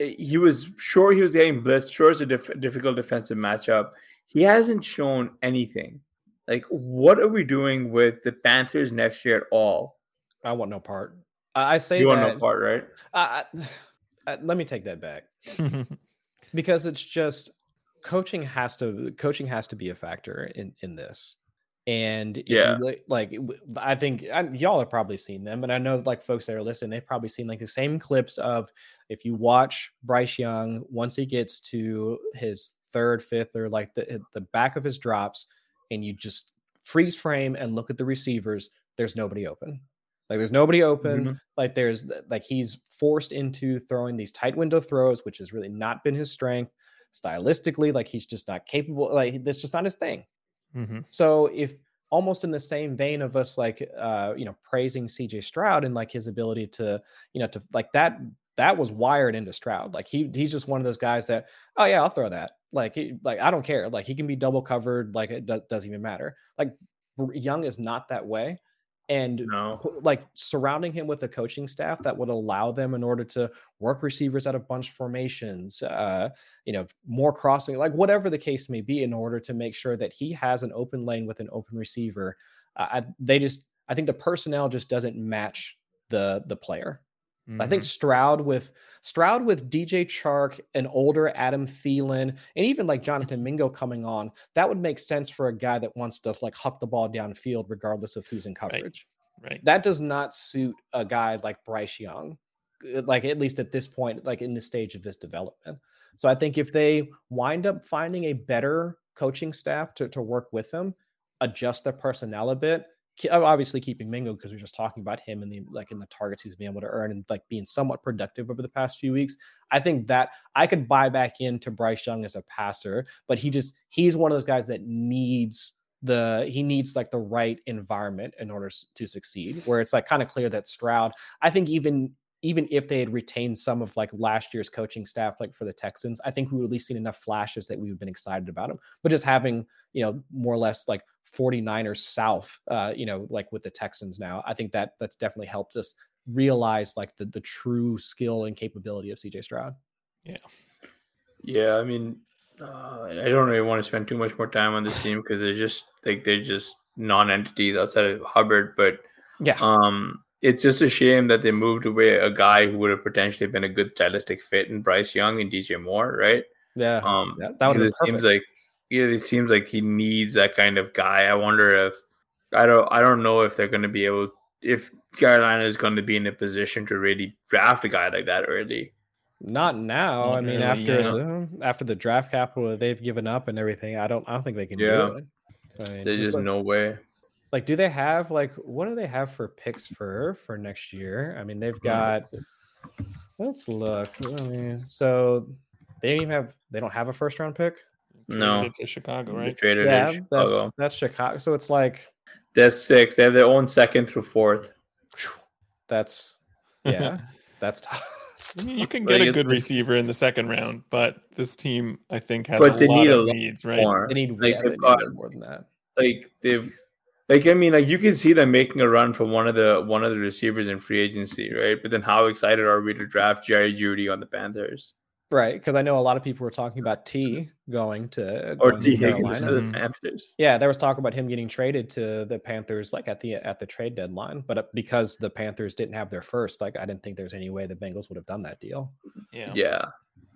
he was sure he was getting blitzed. Sure, it's a diff- difficult defensive matchup. He hasn't shown anything. Like, what are we doing with the Panthers next year at all? I want no part. I I say You that. want no part, right? I, I- let me take that back because it's just coaching has to coaching has to be a factor in in this. And if you Yeah. li- like I think I, y'all have probably seen them, and I know like folks that are listening, they've probably seen like the same clips of if you watch Bryce Young once he gets to his third, fifth, or like the the back of his drops, and you just freeze frame and look at the receivers. There's nobody open. Like there's nobody open. Mhm. Like there's like he's forced into throwing these tight window throws, which has really not been his strength. Stylistically, like he's just not capable. Like that's just not his thing. Mhm. So if almost in the same vein of us like uh you know praising CJ Stroud and like his ability to you know to like that that was wired into Stroud. Like he he's just one of those guys that oh yeah, I'll throw that. Like he, like I don't care. Like he can be double covered. Like it do- doesn't even matter. Like Young is not that way. And No. like surrounding him with a coaching staff that would allow them in order to work receivers out of bunch formations, uh, you know, more crossing, like whatever the case may be, in order to make sure that he has an open lane with an open receiver. Uh, I, they just, I think the personnel just doesn't match the the player. I think Mhm. Stroud with Stroud with DJ Chark, an older Adam Thielen, and even like Jonathan Mingo coming on, that would make sense for a guy that wants to like huck the ball downfield regardless of who's in coverage. right. That does not suit a guy like Bryce Young, uh, like at least at this point, like in this stage of his development. So I think if they wind up finding a better coaching staff to, to work with them, adjust their personnel a bit, obviously keeping Mingo because we are just talking about him and the like in the targets he's been able to earn and like being somewhat productive over the past few weeks. I think that I could buy back into Bryce Young as a passer, but he just he's one of those guys that needs the he needs like the right environment in order to succeed. Where it's like kind of clear that Stroud, I think even even if they had retained some of like last year's coaching staff, like for the Texans, I think we would at least seen enough flashes that we've been excited about him. But just having, you know, more or less like 49ers South, uh, you know, like with the Texans now, I think that that's definitely helped us realize like the the true skill and capability of CJ Stroud. Yeah. Yeah, I mean, uh, I don't really want to spend too much more time on this team because they're just like they're just non-entities outside of Hubbard. But Yeah. um, it's just a shame that they moved away a guy who would have potentially been a good stylistic fit in Bryce Young and DJ Moore, right? yeah. Um, that, that would because have it seems like yeah, it seems like he needs that kind of guy. I wonder if I don't I don't know if they're going to be able if Carolina is going to be in a position to really draft a guy like that early. Not now. Not I mean, really, after yeah. the after the draft capital that they've given up and everything, I don't I don't think they can Yeah. do it. I mean, There's just just like, no way. Like, do they have like what do they have for picks for for next year? I mean, they've got. Let's look. I mean, so they don't even have they don't have a first round pick. No. Traded to Chicago, They right? traded Yeah, in that's Chicago. that's Chicago. So it's like That's six. They have their own second through fourth. that's yeah, that's tough. That's I mean, you tough. can Like, get a good receiver in the second round, but this team, I think, has But a they lot need a of lot needs, right? More. They need, Like, yeah, they've they need got- more than that. like they've like I mean like you can see them making a run for one of the one of the receivers in free agency, right? But then how excited are we to draft Jerry Jeudy on the Panthers Right, because I know a lot of people were talking about Tee going to or going to Tee Higgins to the Mhm. Panthers? Yeah, there was talk about him getting traded to the Panthers, like at the at the trade deadline. But uh, because the Panthers didn't have their first, like I didn't think there's any way the Bengals would have done that deal. Yeah. Yeah,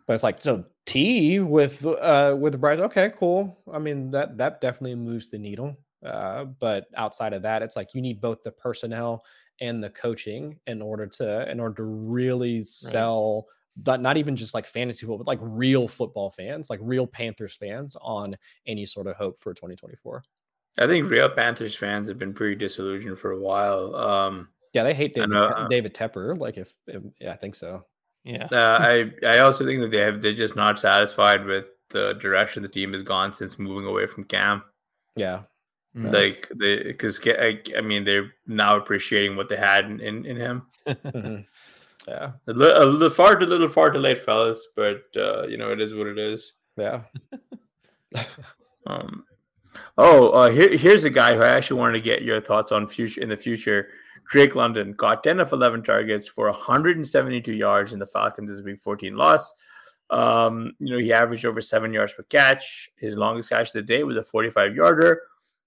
But it's like so Tee with uh with the Bryce. Okay, cool. I mean that that definitely moves the needle. Uh, but outside of that, it's like you need both the personnel and the coaching in order to in order to really sell. But not even just like fantasy football, but like real football fans, like real Panthers fans, on any sort of hope for 2024. I think real Panthers fans have been pretty disillusioned for a while. Um, Yeah, they hate David, know, uh, David Tepper. Like if, if yeah, I think so. Yeah. uh, I I also think that they have they're just not satisfied with the direction the team has gone since moving away from Cam. Yeah, Mm. Like they because I, I mean they're now appreciating what they had in, in, in him. Mhm. yeah, A little, a little far too little, far too late, fellas. But uh, you know, it is what it is. yeah. Um, oh, uh, here, here's a guy who I actually wanted to get your thoughts on future in the future. Drake London got 10 of 11 targets for 172 yards in the Falcons' this week 14 loss. Um, you know, he averaged over seven yards per catch. His longest catch of the day was a 45 yarder.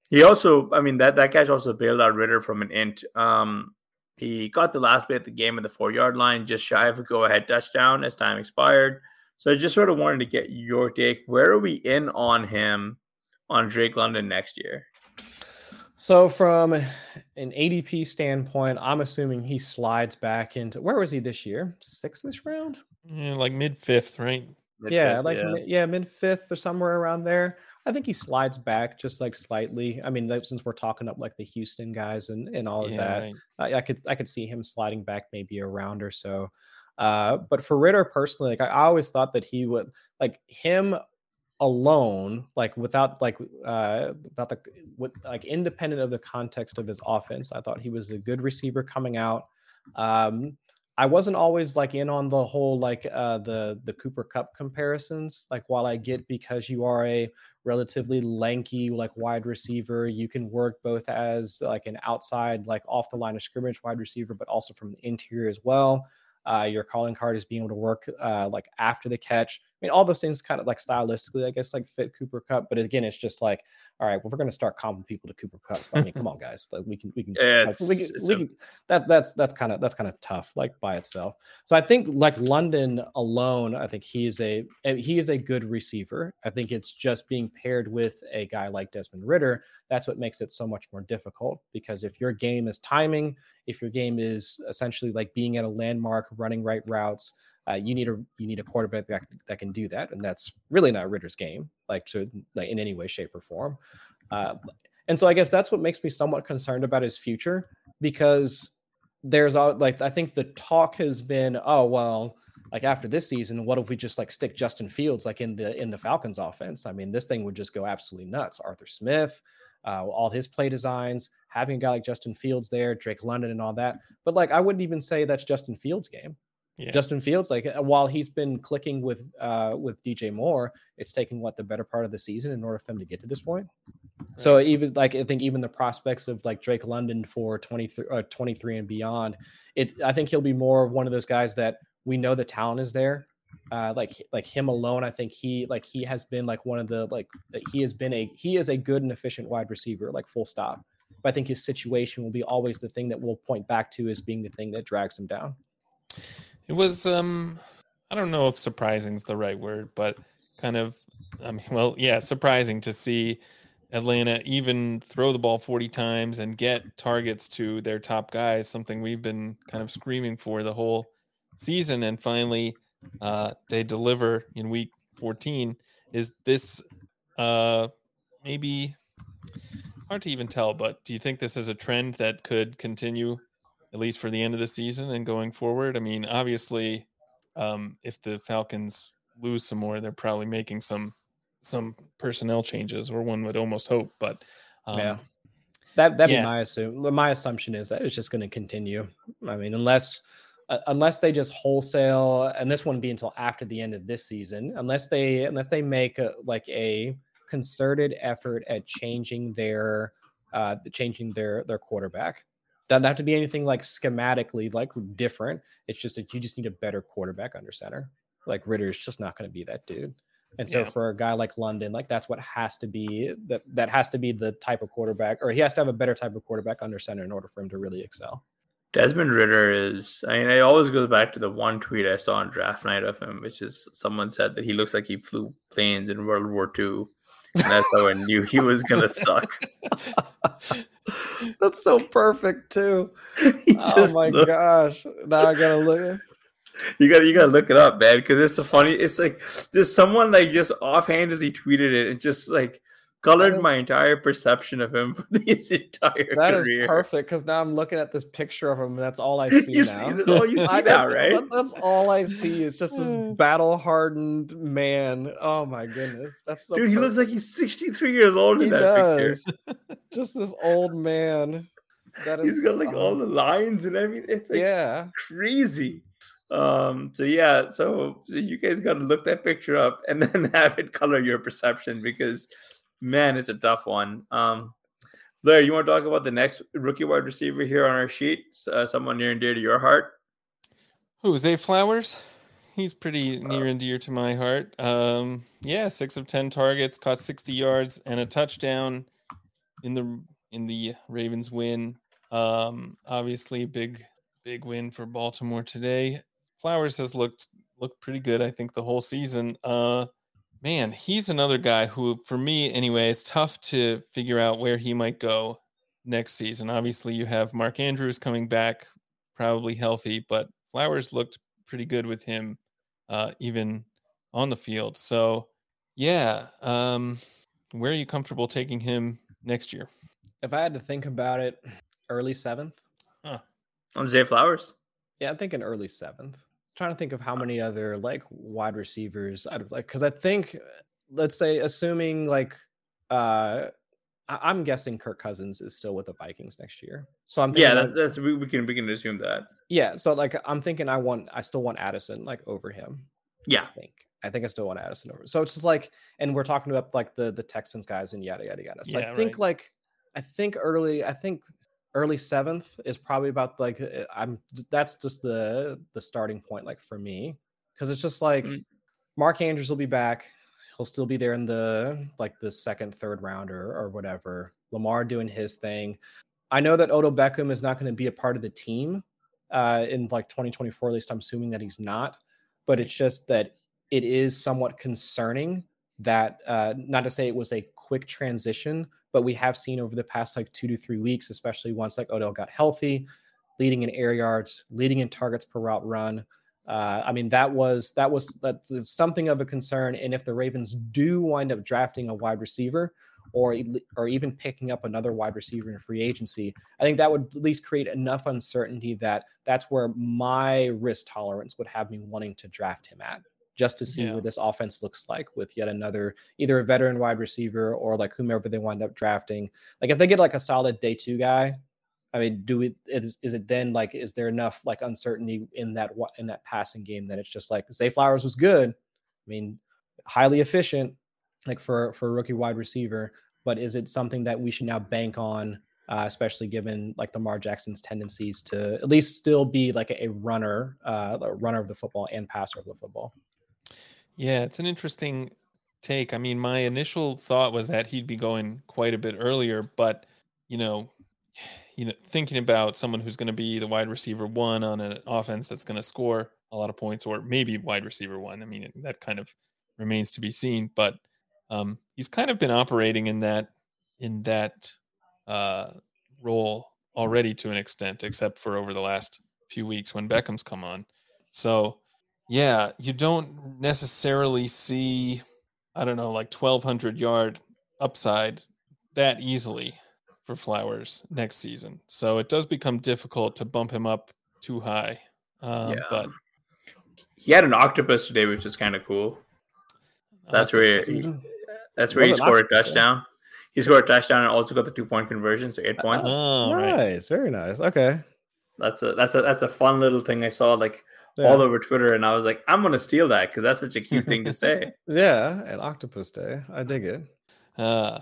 He also, I mean, that, that catch also bailed out Ridder from an int. Um, he got the last bit of the game at the four yard line, just shy of a go ahead touchdown as time expired. So I just sort of wanted to get your take. Where are we in on him on Drake London next year? So from an ADP standpoint, I'm assuming he slides back into where was he this year? Sixth this round? Yeah, like mid fifth, right? yeah, Mid-fifth, like mi- yeah, mid fifth or somewhere around there. I think he slides back just like slightly. I mean, like, since we're talking up like the Houston guys and and all of yeah, that, right. I, I could I could see him sliding back maybe a round or so. Uh, but for Ridder personally, like I, I always thought that he would like him alone, like without like uh without the with like independent of the context of his offense, I thought he was a good receiver coming out. Um I wasn't always like in on the whole like uh the the Cooper Kupp comparisons. Like while I get because you are a relatively lanky like wide receiver, you can work both as like an outside like off the line of scrimmage wide receiver, but also from the interior as well. Uh, your calling card is being able to work uh, like after the catch. I mean, all those things kind of like stylistically, I guess, like fit Cooper Kupp. But again, it's just like, all right, well, we're going to start comping people to Cooper Kupp. I mean, come on, guys, like we can, we can, like, we can, we can that that's that's kind of that's kind of tough, like by itself. So I think like London alone, I think he is a eh, he is a good receiver. I think it's just being paired with a guy like Desmond Ridder. That's what makes it so much more difficult because if your game is timing if your game is essentially like being at a landmark, running right routes, uh, you need a you need a quarterback that, that can do that, and that's really not Ridder's game, like to like in any way, shape, or form. Uh, and so I guess that's what makes me somewhat concerned about his future because there's all like I think the talk has been, oh well, like after this season, what if we just like stick Justin Fields like in the in the Falcons offense? I mean, this thing would just go absolutely nuts. Arthur Smith, uh, all his play designs, having a guy like Justin Fields there, Drake London, and all that. But like, I wouldn't even say that's Justin Fields' game. Yeah. Justin Fields, like uh, while he's been clicking with uh, with DJ Moore, it's taken what the better part of the season in order for them to get to this point. Right. So even like I think even the prospects of like Drake London for 23, uh, 23 and beyond, it I think he'll be more of one of those guys that we know the talent is there, uh, like like him alone, I think he like he has been like one of the like he has been a he is a good and efficient wide receiver, like full stop. But I think his situation will be always the thing that we'll point back to as being the thing that drags him down. It was um I don't know if surprising is the right word, but kind of I mean, well, yeah, surprising to see Atlanta even throw the ball 40 times and get targets to their top guys, something we've been kind of screaming for the whole season. And finally, uh, they deliver in week 14 is this uh, maybe hard to even tell but do you think this is a trend that could continue at least for the end of the season and going forward i mean obviously um, if the falcons lose some more they're probably making some some personnel changes or one would almost hope but um, yeah that that'd yeah. be my assume my assumption is that it's just going to continue i mean unless uh, unless they just wholesale, and this wouldn't be until after the end of this season, unless they unless they make a, like a concerted effort at changing their uh changing their their quarterback. Doesn't have to be anything like schematically like different. It's just that you just need a better quarterback under center. Like Ridder's just not going to be that dude. And so yeah. for a guy like London, like that's what has to be that that has to be the type of quarterback, or he has to have a better type of quarterback under center in order for him to really excel. Desmond Ridder is, I mean, it always goes back to the one tweet I saw on draft night of him, which is someone said that he looks like he flew planes in World War II. And that's how I knew he was going to suck. that's so perfect, too. Oh my looks... gosh. Now I got to look. You gotta you got to look it up, man, because it's the funny. It's like there's someone like just offhandedly tweeted it and just like colored is, my entire perception of him for his entire that career. is perfect because now I'm looking at this picture of him and that's all I see you now. See, that's all you see now, right? That, that's all I see. is just this battle hardened man. Oh my goodness. That's so dude, perfect. he looks like he's 63 years old in that does. picture. just this old man. That is, he's got like um, all the lines and everything. It's like yeah, crazy. Um, so yeah, so, so you guys got to look that picture up and then have it color your perception because man, it's a tough one. Um, Blair, you want to talk about the next rookie wide receiver here on our sheet? Uh, someone near and dear to your heart. Who, Zay Flowers? He's pretty near and dear to my heart. Um, yeah, six of ten targets, caught sixty yards and a touchdown in the in the Ravens win. Um, obviously, big big win for Baltimore today. Flowers has looked looked pretty good, I think, the whole season. Uh, man, he's another guy who, for me anyway, it's tough to figure out where he might go next season. Obviously, you have Mark Andrews coming back, probably healthy, but Flowers looked pretty good with him, uh, even on the field. So, yeah, um, where are you comfortable taking him next year? If I had to think about it, early seventh. Huh. On Zay Flowers? Yeah, I'm thinking early seventh trying to think of how many other like wide receivers I'd like because I think let's say assuming like uh I- am guessing Kirk Cousins is still with the Vikings next year. So I'm yeah, like, that's we, we can we can assume that. Yeah, so like I'm thinking I want I still want Addison like over him. Yeah, I think I think I still want Addison over. So it's just like, and we're talking about like the the Texans guys and yada yada yada. So Yeah, I think right. like I think early I think early seventh is probably about like uh, I'm that's just the the starting point like for me because it's just like Mm. Mark Andrews will be back. He'll still be there in the like the second, third rounder or whatever. Lamar doing his thing. I know that Odell Beckham is not going to be a part of the team uh, in like 2024. At least I'm assuming that he's not. But it's just that it is somewhat concerning that uh, not to say it was a quick transition, but we have seen over the past like two to three weeks, especially once like Odell got healthy, leading in air yards, leading in targets per route run. Uh, I mean, that was that was that's something of a concern. And if the Ravens do wind up drafting a wide receiver, or or even picking up another wide receiver in free agency, I think that would at least create enough uncertainty that that's where my risk tolerance would have me wanting to draft him at, just to see Yeah. what this offense looks like with yet another either a veteran wide receiver or like whomever they wind up drafting. Like if they get like a solid day two guy, I mean, do it is is it then like is there enough like uncertainty in that in that passing game that it's just like Zay Flowers was good, I mean, highly efficient, like for for a rookie wide receiver, but is it something that we should now bank on, uh, especially given like Lamar Jackson's tendencies to at least still be like a, a runner, uh, a runner of the football and passer of the football? Yeah, it's an interesting take. I mean, my initial thought was that he'd be going quite a bit earlier, but you know, you know, thinking about someone who's going to be the wide receiver one on an offense that's going to score a lot of points, or maybe wide receiver one. I mean, that kind of remains to be seen. But um, he's kind of been operating in that in that uh, role already to an extent, except for over the last few weeks when Beckham's come on. So yeah, you don't necessarily see, I don't know, like 1200 yard upside that easily for Flowers next season. So it does become difficult to bump him up too high. Um, Yeah. But He had an octopus today, which is kind of cool. That's where he, Mhm. that's where he scored a octopus, yeah. touchdown. He scored a touchdown and also got the two point conversion, so eight points. Oh, right. nice, very nice. Okay, That's a that's a that's a fun little thing I saw like yeah. all over Twitter, and I was like, I'm gonna steal that because that's such a cute thing to say. yeah, an octopus day. I dig it. Uh,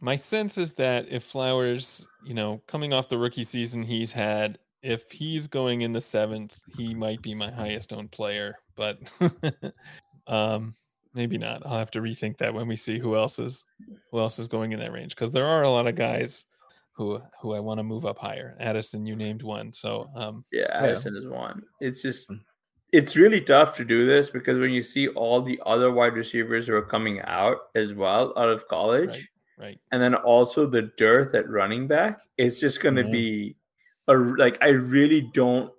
my sense is that if Flowers, you know, coming off the rookie season he's had, if he's going in the seventh, he might be my highest owned player. But um, maybe not. I'll have to rethink that when we see who else is who else is going in that range because there are a lot of guys who who I want to move up higher. Addison, you named one, so um, Yeah, Yeah. Addison is one. It's just it's really tough to do this because when you see all the other wide receivers who are coming out as well out of college, right, right. and then also the dearth at running back, it's just going to Mhm. be a like I really don't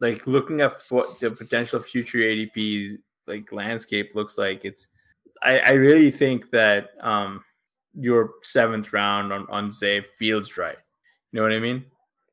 like looking at what the potential future ADPs like landscape looks like. It's I, I really think that um your seventh round on on Zay feels right. You know what I mean?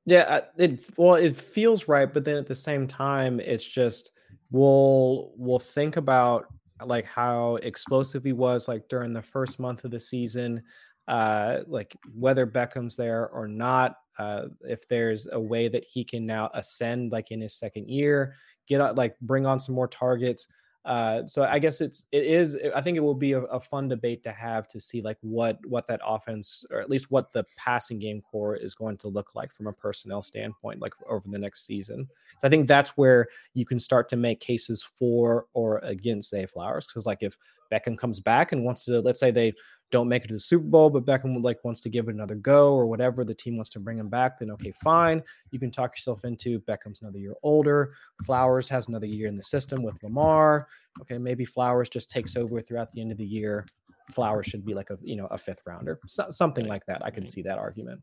Yeah, it well, it feels right, but then at the same time, it's just we'll we'll think about like how explosive he was like during the first month of the season, uh, like whether Beckham's there or not. Uh, if there's a way that he can now ascend, like in his second year, get out, like bring on some more targets. Uh, so I guess it's it is. I think it will be a, a fun debate to have to see like what what that offense or at least what the passing game core is going to look like from a personnel standpoint, like over the next season. So I think that's where you can start to make cases for or against Zay Flowers because like if Beckham comes back and wants to, let's say they don't make it to the Super Bowl, but Beckham would like wants to give it another go or whatever, the team wants to bring him back, then okay, fine. You can talk yourself into Beckham's another year older. Flowers has another year in the system with Lamar. Okay, maybe Flowers just takes over throughout the end of the year. Flowers should be like a you know a fifth rounder, so, something Right, like that. I can right. see that argument.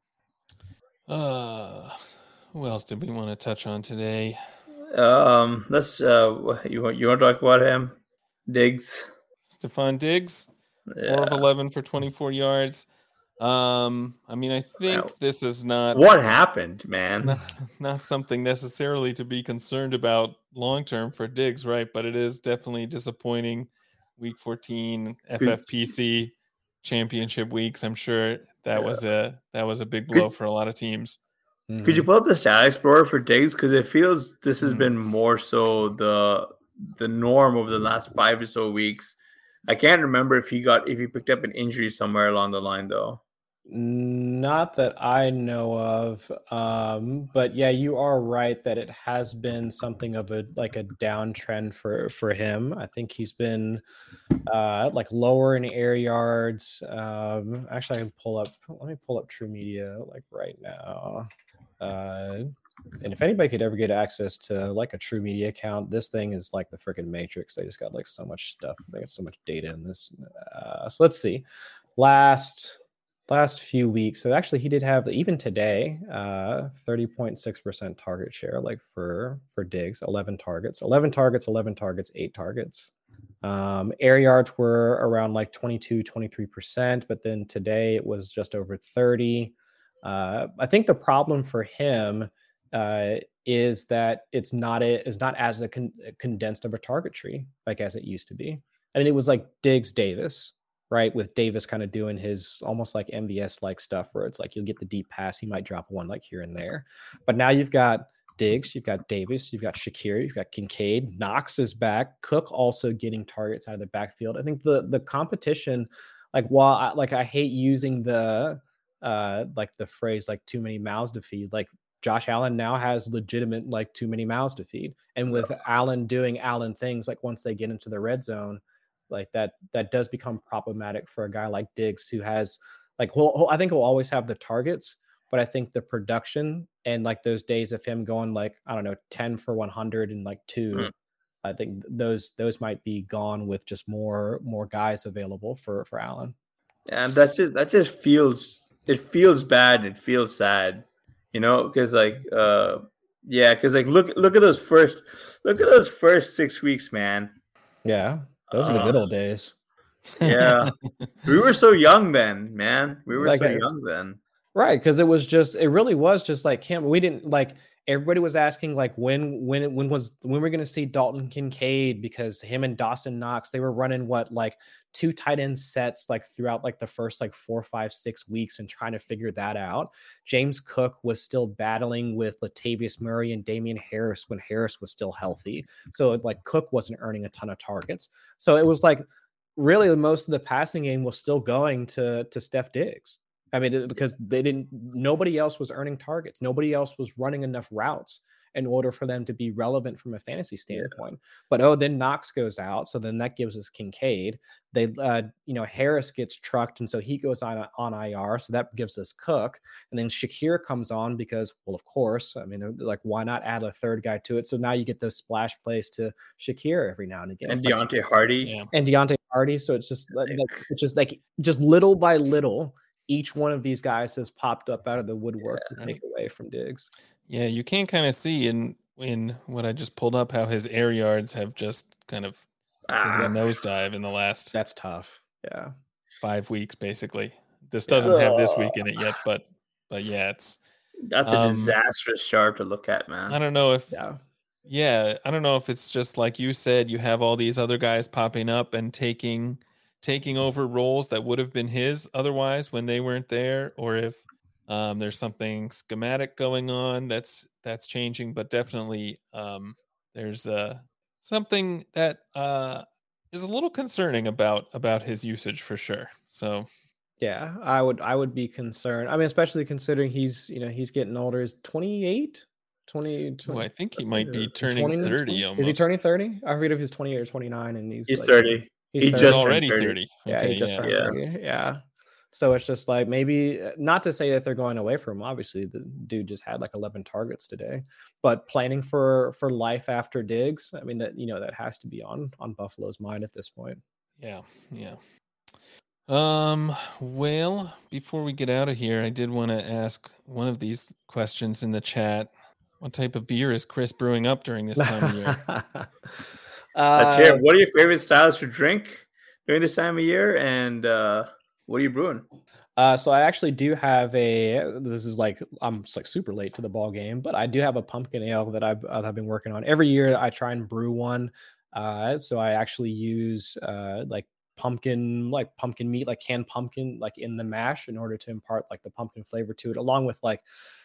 Uh, who else did we want to touch on today? Um, let's uh, you want you want to talk about him, Diggs? Stefon Diggs. Yeah. four of 11 for 24 yards. Um, I mean, I think Wow. this is not, What happened, man? not not something necessarily to be concerned about long term for Diggs, right? But it is definitely disappointing week 14 FFPC championship weeks. I'm sure that yeah. was a that was a big blow could, for a lot of teams. Mm-hmm. Could you pull up the stat explorer for Diggs? Because it feels this has mm-hmm. been more so the the norm over the last five or so weeks. I can't remember if he got if he picked up an injury somewhere along the line though. Not that I know of. Um, but yeah, you are right that it has been something of a like a downtrend for for him. I think he's been uh like lower in air yards. Um actually I can pull up let me pull up TruMedia like right now. Uh and if anybody could ever get access to like a TruMedia account, this thing is like the freaking Matrix. They just got like so much stuff. They got so much data in this. Uh, so let's see. Last last few weeks. So actually, he did have even today, uh, thirty point six percent target share, like for for Diggs, eleven targets, eleven targets, eleven targets, eight targets. Um, air yards were around like 22, 23%, but then today it was just over 30. Uh, I think the problem for him uh, is that it's not a, is not as a con- condensed of a target tree like as it used to be. I mean, it was like Diggs Davis, right? With Davis kind of doing his almost like MVS like stuff where it's like you'll get the deep pass, he might drop one like here and there. But now you've got Diggs, you've got Davis, you've got Shakir, you've got Kincaid, Knox is back, Cook also getting targets out of the backfield. I think the the competition, like while I, like I hate using the uh like the phrase like too many mouths to feed, like Josh Allen now has legitimate like too many mouths to feed. And with Allen doing Allen things like once they get into the red zone, like that that does become problematic for a guy like Diggs who has like he'll, I think he'll always have the targets, but I think the production and like those days of him going like I don't know 10 for 100 and like 2 mm. I think those those might be gone with just more more guys available for for Allen. And that just that just feels it feels bad. It feels sad, you know, because like uh yeah, because like look look at those first look at those first six weeks, man. Yeah, those uh, are the good old days. yeah. we were so young then, man. We were like, so young then. Right, because it was just it really was just like him. We didn't like everybody was asking like when when when was when we're gonna see Dalton Kincaid because him and Dawson Knox they were running what like two tight end sets like throughout like the first like four five six weeks and trying to figure that out. James Cook was still battling with Latavius Murray and Damien Harris when Harris was still healthy, so like Cook wasn't earning a ton of targets. So it was like really most of the passing game was still going to to Steph Diggs. I mean, because they didn't, nobody else was earning targets. Nobody else was running enough routes in order for them to be relevant from a fantasy standpoint. Yeah. But oh, then Knox goes out, so then that gives us Kincaid. They, uh, you know, Harris gets trucked, and so he goes on on IR, so that gives us Cook, and then Shakir comes on because, well, of course, I mean, uh, like why not add a third guy to it? So now you get those splash plays to Shakir every now and again, and Deonte like, Harty, and Deonte Harty. So it's just like, it's just like just little by little each one of these guys has popped up out of the woodwork yeah. to take away from Diggs. Yeah, you can kind of see in in what I just pulled up how his air yards have just kind of ah. a nosedive in the last. That's tough. Yeah, five weeks basically. This doesn't yeah. have this week in it yet, but but yeah, it's that's a um, disastrous chart to look at, man. I don't know if yeah. Yeah, I don't know if it's just like you said, you have all these other guys popping up and taking taking over roles that would have been his otherwise when they weren't there, or if um, there's something schematic going on that's that's changing. But definitely, um, there's uh, something that uh, is a little concerning about about his usage for sure. So yeah, I would I would be concerned. I mean, especially considering he's you know he's getting older. Is 28? 20, 20 I think he might be turning 20, 30 20? almost. Is he turning 30? I forget if he's 28 or 29 and he's He's like, 30. He's he 30. just already 30. 30. Yeah, okay, he just yeah. turned 30. Yeah. So it's just like maybe uh, not to say that they're going away from him. Obviously, the dude just had like 11 targets today, but planning for for life after Diggs. I mean that you know that has to be on on Buffalo's mind at this point. Yeah, yeah. Um. Well, before we get out of here, I did want to ask one of these questions in the chat. What type of beer is Chris brewing up during this time of year? Let's hear. Uh, what are your favorite styles to drink during this time of year, and uh, what are you brewing? Uh, so I actually do have a. This is like I'm like super late to the ball game, but I do have a pumpkin ale that I've I've been working on. Every year I try and brew one Uh, so I actually use uh, like pumpkin like pumpkin meat like canned pumpkin like in the mash in order to impart like the pumpkin flavor to it along with like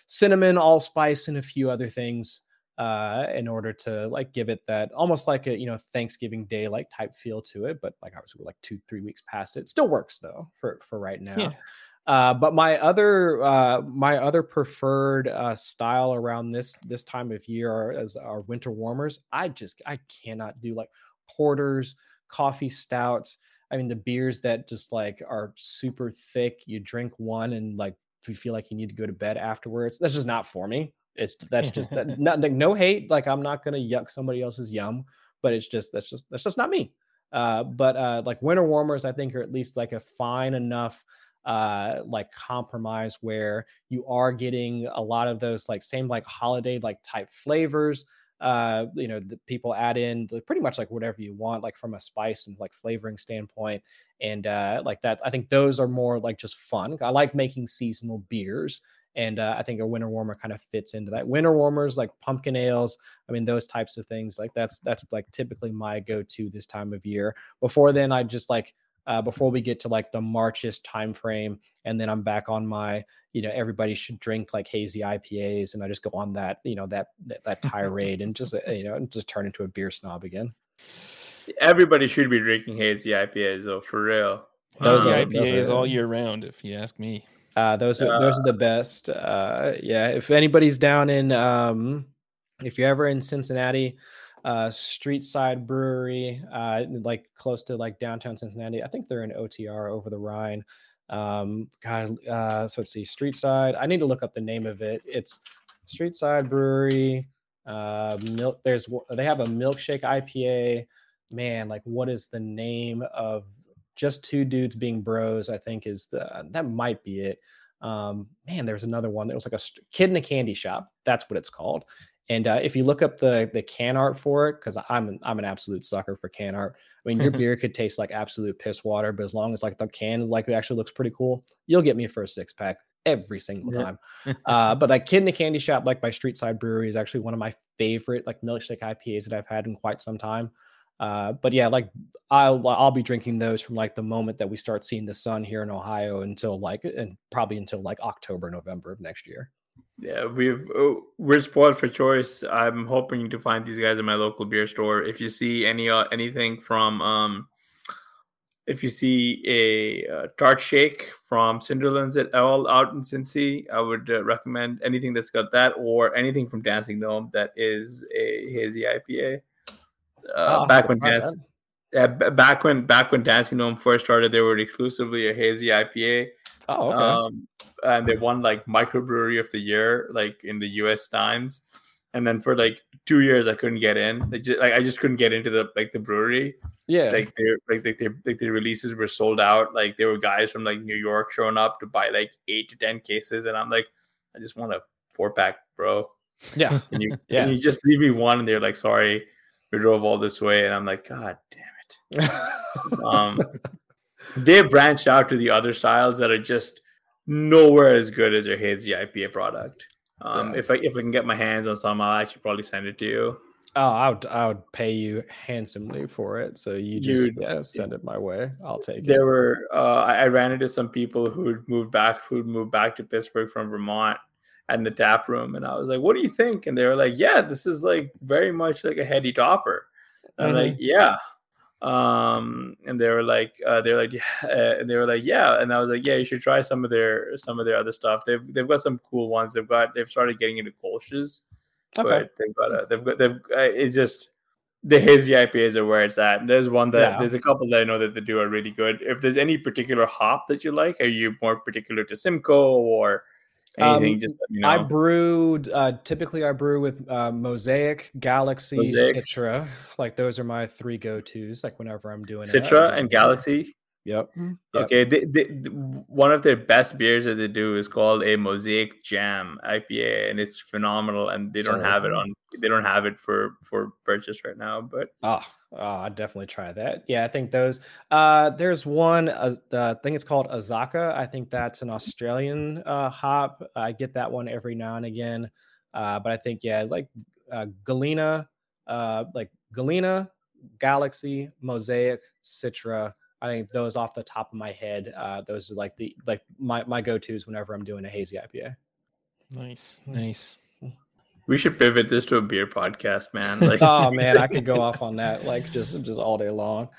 cinnamon allspice and a few other things uh in order to like give it that almost like a you know thanksgiving day like type feel to it but like obviously we're like two three weeks past it still works though for for right now yeah. Uh, but my other uh, my other preferred uh, style around this this time of year are, as our winter warmers. I just I cannot do like porters, coffee stouts. I mean the beers that just like are super thick. You drink one and like you feel like you need to go to bed afterwards. That's just not for me. It's that's just that not like, no hate. Like I'm not gonna yuck somebody else's yum, but it's just that's just that's just not me. Uh, but uh, like winter warmers, I think are at least like a fine enough uh like compromise where you are getting a lot of those like same like holiday like type flavors uh you know the people add in pretty much like whatever you want like from a spice and like flavoring standpoint and uh like that i think those are more like just fun i like making seasonal beers and uh, i think a winter warmer kind of fits into that winter warmers like pumpkin ales i mean those types of things like that's that's like typically my go-to this time of year before then i just like uh, before we get to like the Marches timeframe. And then I'm back on my, you know, everybody should drink like hazy IPAs. And I just go on that, you know, that, that, that tirade and just, uh, you know, just turn into a beer snob again. Everybody should be drinking hazy IPAs though, for real. Those um, IPAs all year round, if you ask me. Uh, those are, uh, those are the best. Uh, yeah. If anybody's down in, um, if you're ever in Cincinnati, uh, Street Side Brewery, uh, like close to like downtown Cincinnati. I think they're in OTR over the Rhine. Um, God, uh, so let's see, Street Side. I need to look up the name of it. It's Street Side Brewery. Uh, milk. There's they have a milkshake IPA. Man, like what is the name of just two dudes being bros? I think is the that might be it. Um, man, there's another one that was like a kid in a candy shop. That's what it's called. And uh, if you look up the the can art for it, because I'm an, I'm an absolute sucker for can art. I mean, your beer could taste like absolute piss water, but as long as like the can like it actually looks pretty cool, you'll get me for a six pack every single time. uh, but like Kid in a Candy Shop, like by Street Side Brewery, is actually one of my favorite like milkshake IPAs that I've had in quite some time. Uh, but yeah, like I'll I'll be drinking those from like the moment that we start seeing the sun here in Ohio until like and probably until like October November of next year. Yeah, we've oh, we're spoiled for choice. I'm hoping to find these guys in my local beer store. If you see any uh, anything from um, if you see a uh, tart shake from Cinderlands at all out in Cincy, I would uh, recommend anything that's got that or anything from Dancing Gnome that is a hazy IPA. Uh, oh, back when dance, yeah, back when back when Dancing Gnome first started, they were exclusively a hazy IPA. Oh, okay. Um, and they won like microbrewery of the year, like in the U.S. Times. And then for like two years, I couldn't get in. Just, like I just couldn't get into the like the brewery. Yeah, like their like their like, like the releases were sold out. Like there were guys from like New York showing up to buy like eight to ten cases, and I'm like, I just want a four pack, bro. Yeah, and you yeah. And you just leave me one, and they're like, sorry, we drove all this way, and I'm like, God damn it. um, they branched out to the other styles that are just nowhere as good as their hazy IPA product. Um, yeah. If I if I can get my hands on some, I'll actually probably send it to you. Oh, I would I would pay you handsomely for it. So you just yeah, send it my way. I'll take it. There were uh, I ran into some people who'd moved back who'd moved back to Pittsburgh from Vermont and the tap room, and I was like, "What do you think?" And they were like, "Yeah, this is like very much like a heady topper." I'm mm-hmm. like, "Yeah." um and they were like uh they're like yeah and they were like yeah and i was like yeah you should try some of their some of their other stuff they've they've got some cool ones they've got they've started getting into kolsch's okay. but they've got a they've got they've uh, it's just the hazy ipas are where it's at and there's one that yeah. there's a couple that i know that they do are really good if there's any particular hop that you like are you more particular to simcoe or Anything, um, just you know. I brewed. Uh, typically, I brew with uh, Mosaic, Galaxy, Mosaic. Citra. Like those are my three go tos. Like whenever I'm doing Citra it, and Galaxy. Yep. Mm-hmm. yep. Okay. They, they, one of their best beers that they do is called a Mosaic Jam IPA, and it's phenomenal. And they don't have it on. They don't have it for for purchase right now. But oh, oh I definitely try that. Yeah, I think those. Uh, there's one. Uh, I think it's called Azacca. I think that's an Australian uh, hop. I get that one every now and again. Uh, but I think yeah, like uh, Galena, uh, like Galena Galaxy, Mosaic, Citra. I think those off the top of my head, uh, those are like the like my my go tos whenever I'm doing a hazy IPA. Nice, nice. We should pivot this to a beer podcast, man. Like, oh man, I could go off on that like just just all day long.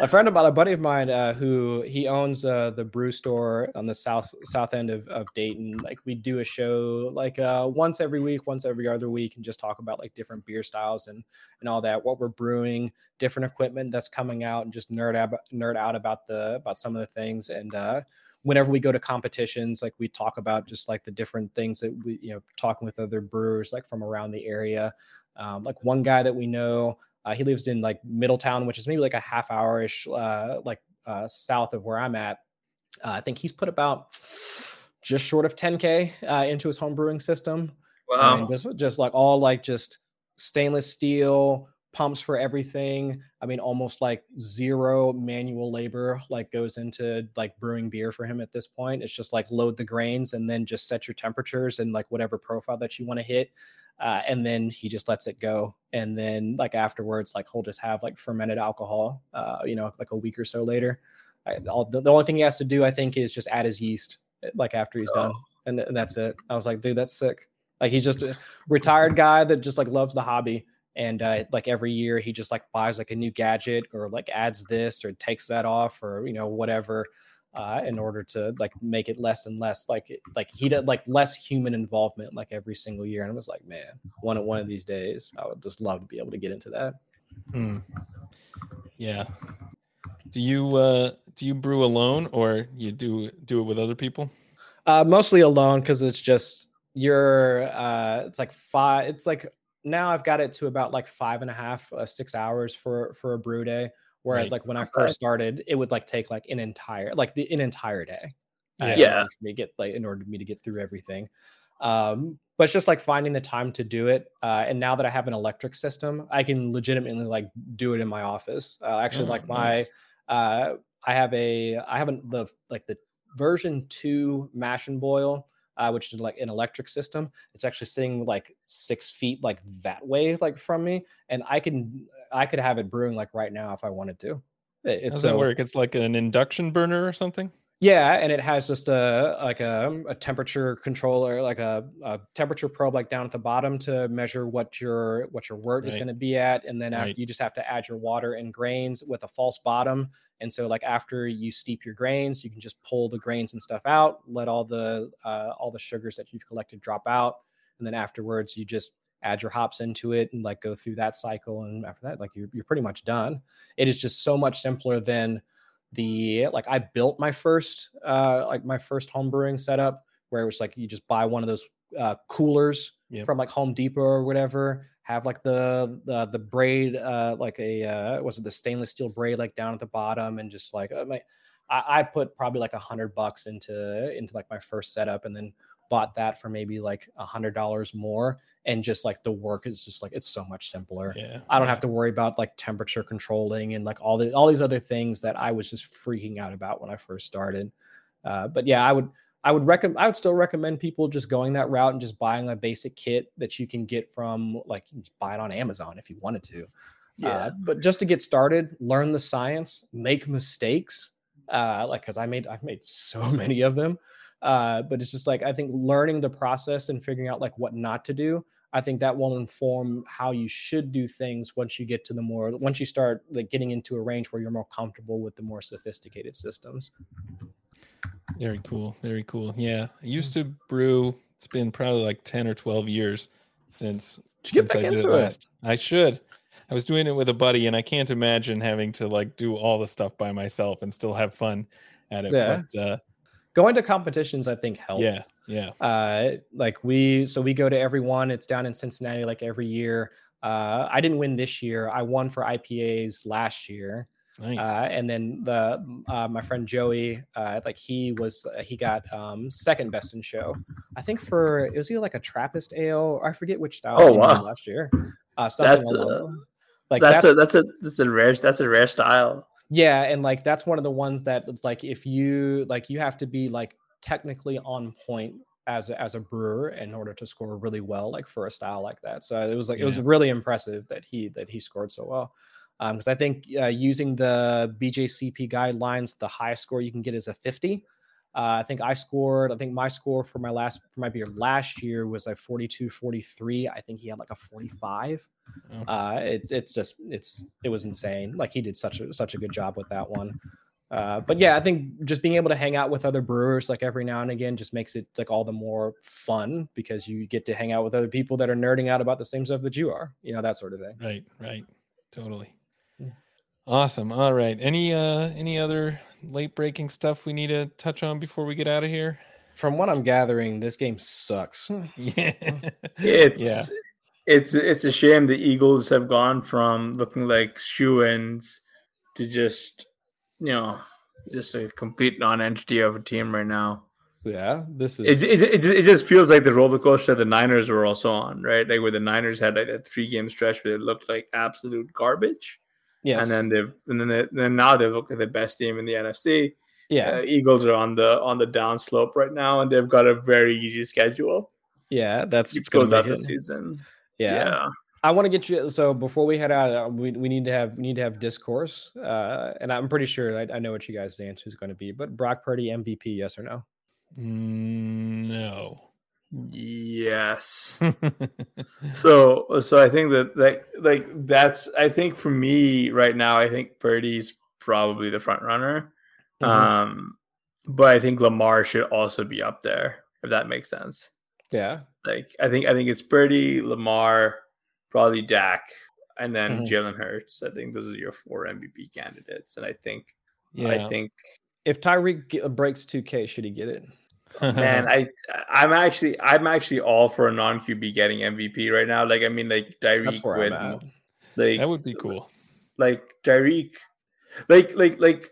A friend of mine, a buddy of mine, uh, who he owns uh, the brew store on the south south end of, of Dayton. Like we do a show like uh, once every week, once every other week, and just talk about like different beer styles and and all that, what we're brewing, different equipment that's coming out, and just nerd out nerd out about the about some of the things and. Whenever we go to competitions, like we talk about just like the different things that we, you know, talking with other brewers like from around the area. Um, like one guy that we know, uh, he lives in like Middletown, which is maybe like a half hourish, uh, like uh, south of where I'm at. Uh, I think he's put about just short of 10k uh, into his home brewing system. wow. And just, just like all like just stainless steel pumps for everything. I mean, almost like zero manual labor like goes into like brewing beer for him at this point. It's just like load the grains and then just set your temperatures and like whatever profile that you want to hit. Uh, and then he just lets it go. And then like afterwards, like he'll just have like fermented alcohol, uh, you know, like a week or so later. I, all, the, the only thing he has to do, I think, is just add his yeast like after he's done. And, and that's it. I was like, dude, that's sick. Like he's just a retired guy that just like loves the hobby and uh, like every year he just like buys like a new gadget or like adds this or takes that off or you know whatever uh, in order to like make it less and less like like he did like less human involvement like every single year and I was like man one of one of these days I would just love to be able to get into that Hmm. Yeah. Do you uh do you brew alone or you do do it with other people? uh mostly alone because it's just you're uh it's like five it's like now I've got it to about like five and a half uh, six hours for for a brew day whereas Right. like when I first started it would like take like an entire like the an entire day uh, Yeah. Yeah. for me to get like in order for me to get through everything um but it's just like finding the time to do it uh and now that I have an electric system I can legitimately like do it in my office uh, actually Oh, like my nice. uh I have a I haven't the like the version two mash and boil, uh, which is like an electric system. It's actually sitting like six feet like that way, like from me, and I can I could have it brewing like right now if I wanted to. It- It's does so, that work? It's like an induction burner or something? Yeah, and it has just a like a, a temperature controller, like a, a temperature probe, like down at the bottom to measure what your what your wort is going to be at, and then after, Right. you just have to add your water and grains with a false bottom. And so, like after you steep your grains, you can just pull the grains and stuff out, let all the uh, all the sugars that you've collected drop out, and then afterwards you just add your hops into it and like go through that cycle. And after that, like you're you're pretty much done. It is just so much simpler than the like I built my first uh like my first home brewing setup where it was like you just buy one of those uh coolers Yep. from like Home Depot or whatever, have like the the the braid uh like a uh was it the stainless steel braid like down at the bottom and just like uh, my I, I put probably like a hundred bucks into into like my first setup and then bought that for maybe like a hundred dollars more and just like the work is just like it's so much simpler. Yeah. I don't have to worry about like temperature controlling and like all the all these other things that I was just freaking out about when I first started. Uh, but yeah, I would I would recommend I would still recommend people just going that route and just buying a basic kit that you can get from like you can just buy it on Amazon if you wanted to. Uh, but just to get started, learn the science, make mistakes. Uh, like because I made I've made so many of them. Uh, but it's just like I think learning the process and figuring out like what not to do. I think that will inform how you should do things once you get to the more once you start like getting into a range where you're more comfortable with the more sophisticated systems. Very cool. Very cool. Yeah. I used to brew. It's been probably like 10 or 12 years since, since I did it into it. last. I should. I was doing it with a buddy and I can't imagine having to like do all the stuff by myself and still have fun at it. Yeah. But uh, Going to competitions, I think helps. yeah, yeah. uh like we so we go to every one it's down in cincinnati like every year uh i didn't win this year i won for ipas last year Nice. uh and then the uh my friend joey uh like he was uh, he got um second best in show i think for it was either like a trappist ale or i forget which style Oh, wow. last year uh That's, along like that's, that's a that's a that's a rare that's a rare style. Yeah, and like that's one of the ones that it's like if you like you have to be like technically on point as a, as a brewer in order to score really well like for a style like that. So it was like it was really impressive that he that he scored so well. Um, because um, I think uh, using the BJCP guidelines, the highest score you can get is a 50. Uh, I think I scored, I think my score for my last, for my beer last year was like 42, 43. I think he had like a 45. Oh. Uh, it, it's just, it's, it was insane. Like he did such a, such a good job with that one. Uh, but yeah, I think just being able to hang out with other brewers like every now and again just makes it like all the more fun because you get to hang out with other people that are nerding out about the same stuff that you are, you know, that sort of thing. Right, right. Totally. Awesome. All right. Any uh any other late breaking stuff we need to touch on before we get out of here? From what I'm gathering, this game sucks. yeah. It's yeah. it's it's a shame the Eagles have gone from looking like shoo-ins to just you know just a complete non-entity of a team right now. Yeah, this is it, it, it, just feels like the roller coaster the Niners were also on, right? Like where the Niners had like a three game stretch where it looked like absolute garbage Yes. And then they've and then they, then now they look at the best team in the NFC. Yeah. Uh, Eagles are on the on the down slope right now, and they've got a very easy schedule. Yeah, that's keeps going down the season. Yeah. yeah. I want to get you. So before we head out, uh, we, we need to have we need to have discourse, uh, and I'm pretty sure I, I know what you guys' answer is going to be. But Brock Purdy MVP, yes or no? Mm, no. Yes. so so I think that that like that's I think for me right now I think Purdy's probably the front runner. Mm-hmm. Um but I think Lamar should also be up there if that makes sense. Yeah. Like I think I think it's Purdy, Lamar, probably Dak, and then mm-hmm. Jalen Hurts. I think those are your four MVP candidates. And I think yeah. I think if Tyreek breaks 2K, should he get it? Man, I I'm actually I'm actually all for a non QB getting MVP right now. Like I mean, like Tyreek with like that would be cool. Like Tyreek, like like like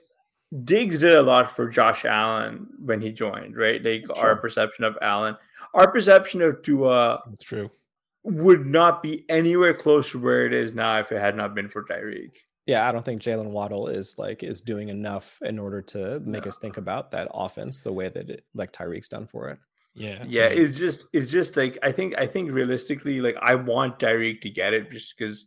Diggs did a lot for Josh Allen when he joined, right? Like sure. our perception of Allen, our perception of Tua. That's true. Would not be anywhere close to where it is now if it had not been for Tyreek yeah, I don't think Jaylen Waddle is like is doing enough in order to make no. us think about that offense the way that it, like Tyreek's done for it. Yeah, yeah, it's just it's just like I think I think realistically, like I want Tyreek to get it just because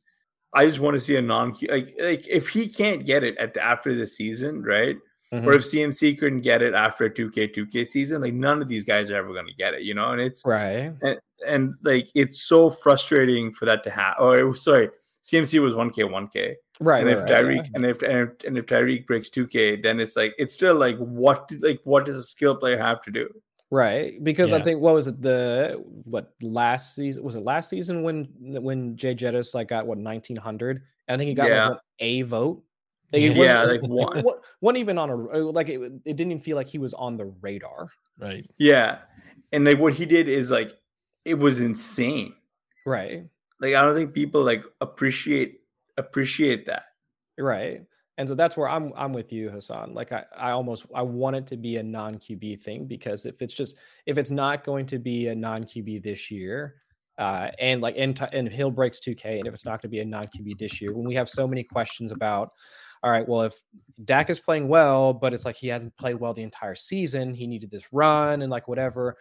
I just want to see a non like like if he can't get it at the after the season, right? Mm-hmm. Or if CMC couldn't get it after a 2K 2K season, like none of these guys are ever going to get it, you know. And it's right, and, and like it's so frustrating for that to happen. Or sorry, CMC was 1K 1K Right. And if right, Tyreek yeah. and if and if, and if Tyreek breaks 2K, then it's like it's still like what like what does a skill player have to do? Right. Because yeah. I think what was it the what last season was it last season when when Jay Jettis like got what 1900? I think he got yeah. like what, a vote. Like, yeah, like one. one even on a uh, like it, it didn't even feel like he was on the radar. Right. Yeah. And like what he did is like it was insane. Right. Like I don't think people like appreciate appreciate that. Right. And so that's where I'm I'm with you, Hasan. Like I, I almost I want it to be a non-QB thing because if it's just if it's not going to be a non-QB this year, uh, and like and, and Hill breaks 2K, and if it's not going to be a non-QB this year, when we have so many questions about, all right, well, if Dak is playing well, but it's like he hasn't played well the entire season, he needed this run and like whatever.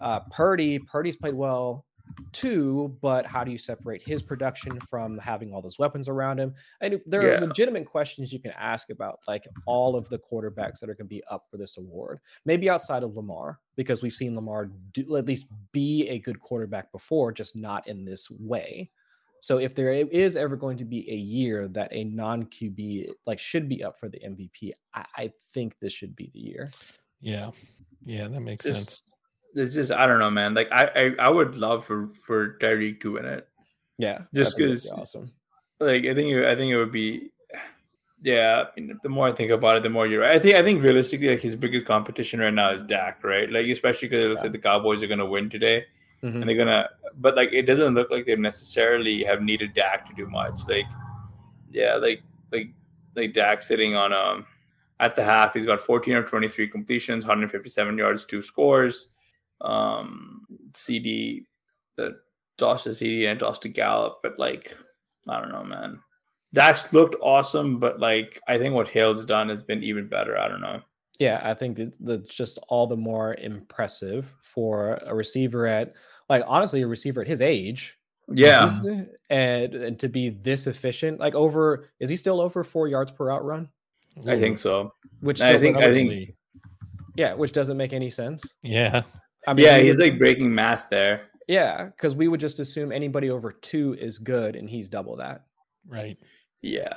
Uh, Purdy, Purdy's played well too, but how do you separate his production from having all those weapons around him? And there yeah. are legitimate questions you can ask about like all of the quarterbacks that are going to be up for this award. Maybe outside of Lamar, because we've seen Lamar do, at least be a good quarterback before, just not in this way. So if there is ever going to be a year that a non QB like should be up for the MVP, I, I, think this should be the year. Yeah, yeah, that makes just, sense it's just I don't know, man. Like I I, I would love for for Tyreek to win it. Yeah, just because awesome. Like I think it, I think it would be. Yeah, I mean, the more I think about it, the more you're right. I think I think realistically, like his biggest competition right now is Dak, right? Like especially because it looks yeah. like the Cowboys are going to win today, mm-hmm. and they're gonna. But like, it doesn't look like they necessarily have needed Dak to do much. Like, yeah, like like like Dak sitting on um at the half, he's got 14 or 23 completions, 157 yards, two scores um, CD, the toss to CD and toss to Gallup, but like I don't know, man. Dak's looked awesome, but like I think what Hill's done has been even better. I don't know. Yeah, I think that's just all the more impressive for a receiver at like honestly a receiver at his age Yeah. and and to be this efficient, like over, is he still over four yards per out run? I think so. Which I think- I think- yeah, which doesn't make any sense. Yeah. I mean, yeah, he's like breaking math there. yeah, because we would just assume anybody over two is good, and he's double that. Right. Yeah,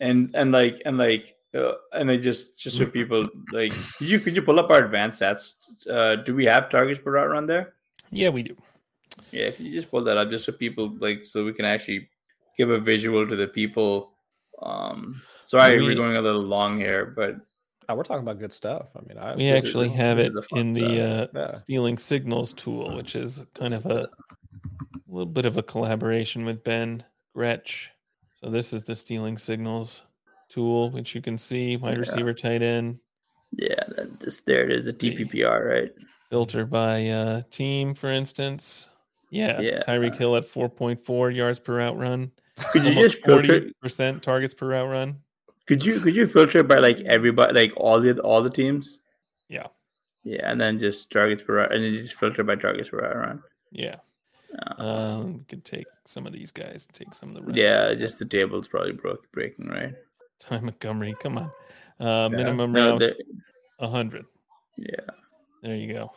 and and like and like uh, and I just just so people like, could you could you pull up our advanced stats? Uh, do we have targets per route run there? Yeah, we do. Yeah, if you just pull that up, just so people like, so we can actually give a visual to the people. Um, sorry, We- we're going a little long here, but Oh, we're talking about good stuff. I mean, I We is- actually have it it is the in the uh. Yeah. stealing signals tool, which is kind of a little bit of a collaboration with Ben Gretch. So this is the stealing signals tool, which you can see wide Yeah. receiver, tight end, yeah, that, just there it is, the TPRR, right? filter by uh, team, for instance. Yeah, Yeah. Tyreek Hill at 4.4 yards per route run. Could you Almost just filter? 40% targets per route run. Could you could you filter it by like everybody, like all the all the teams? Yeah. Yeah, and then just targets per route, and then you just filter by targets per route run. Yeah. Uh, Um, we could take some of these guys, take some of the run. yeah, just the table's probably broke breaking, right? Ty Montgomery, come on. Uh, minimum No, routes, the- 100. yeah. There you go.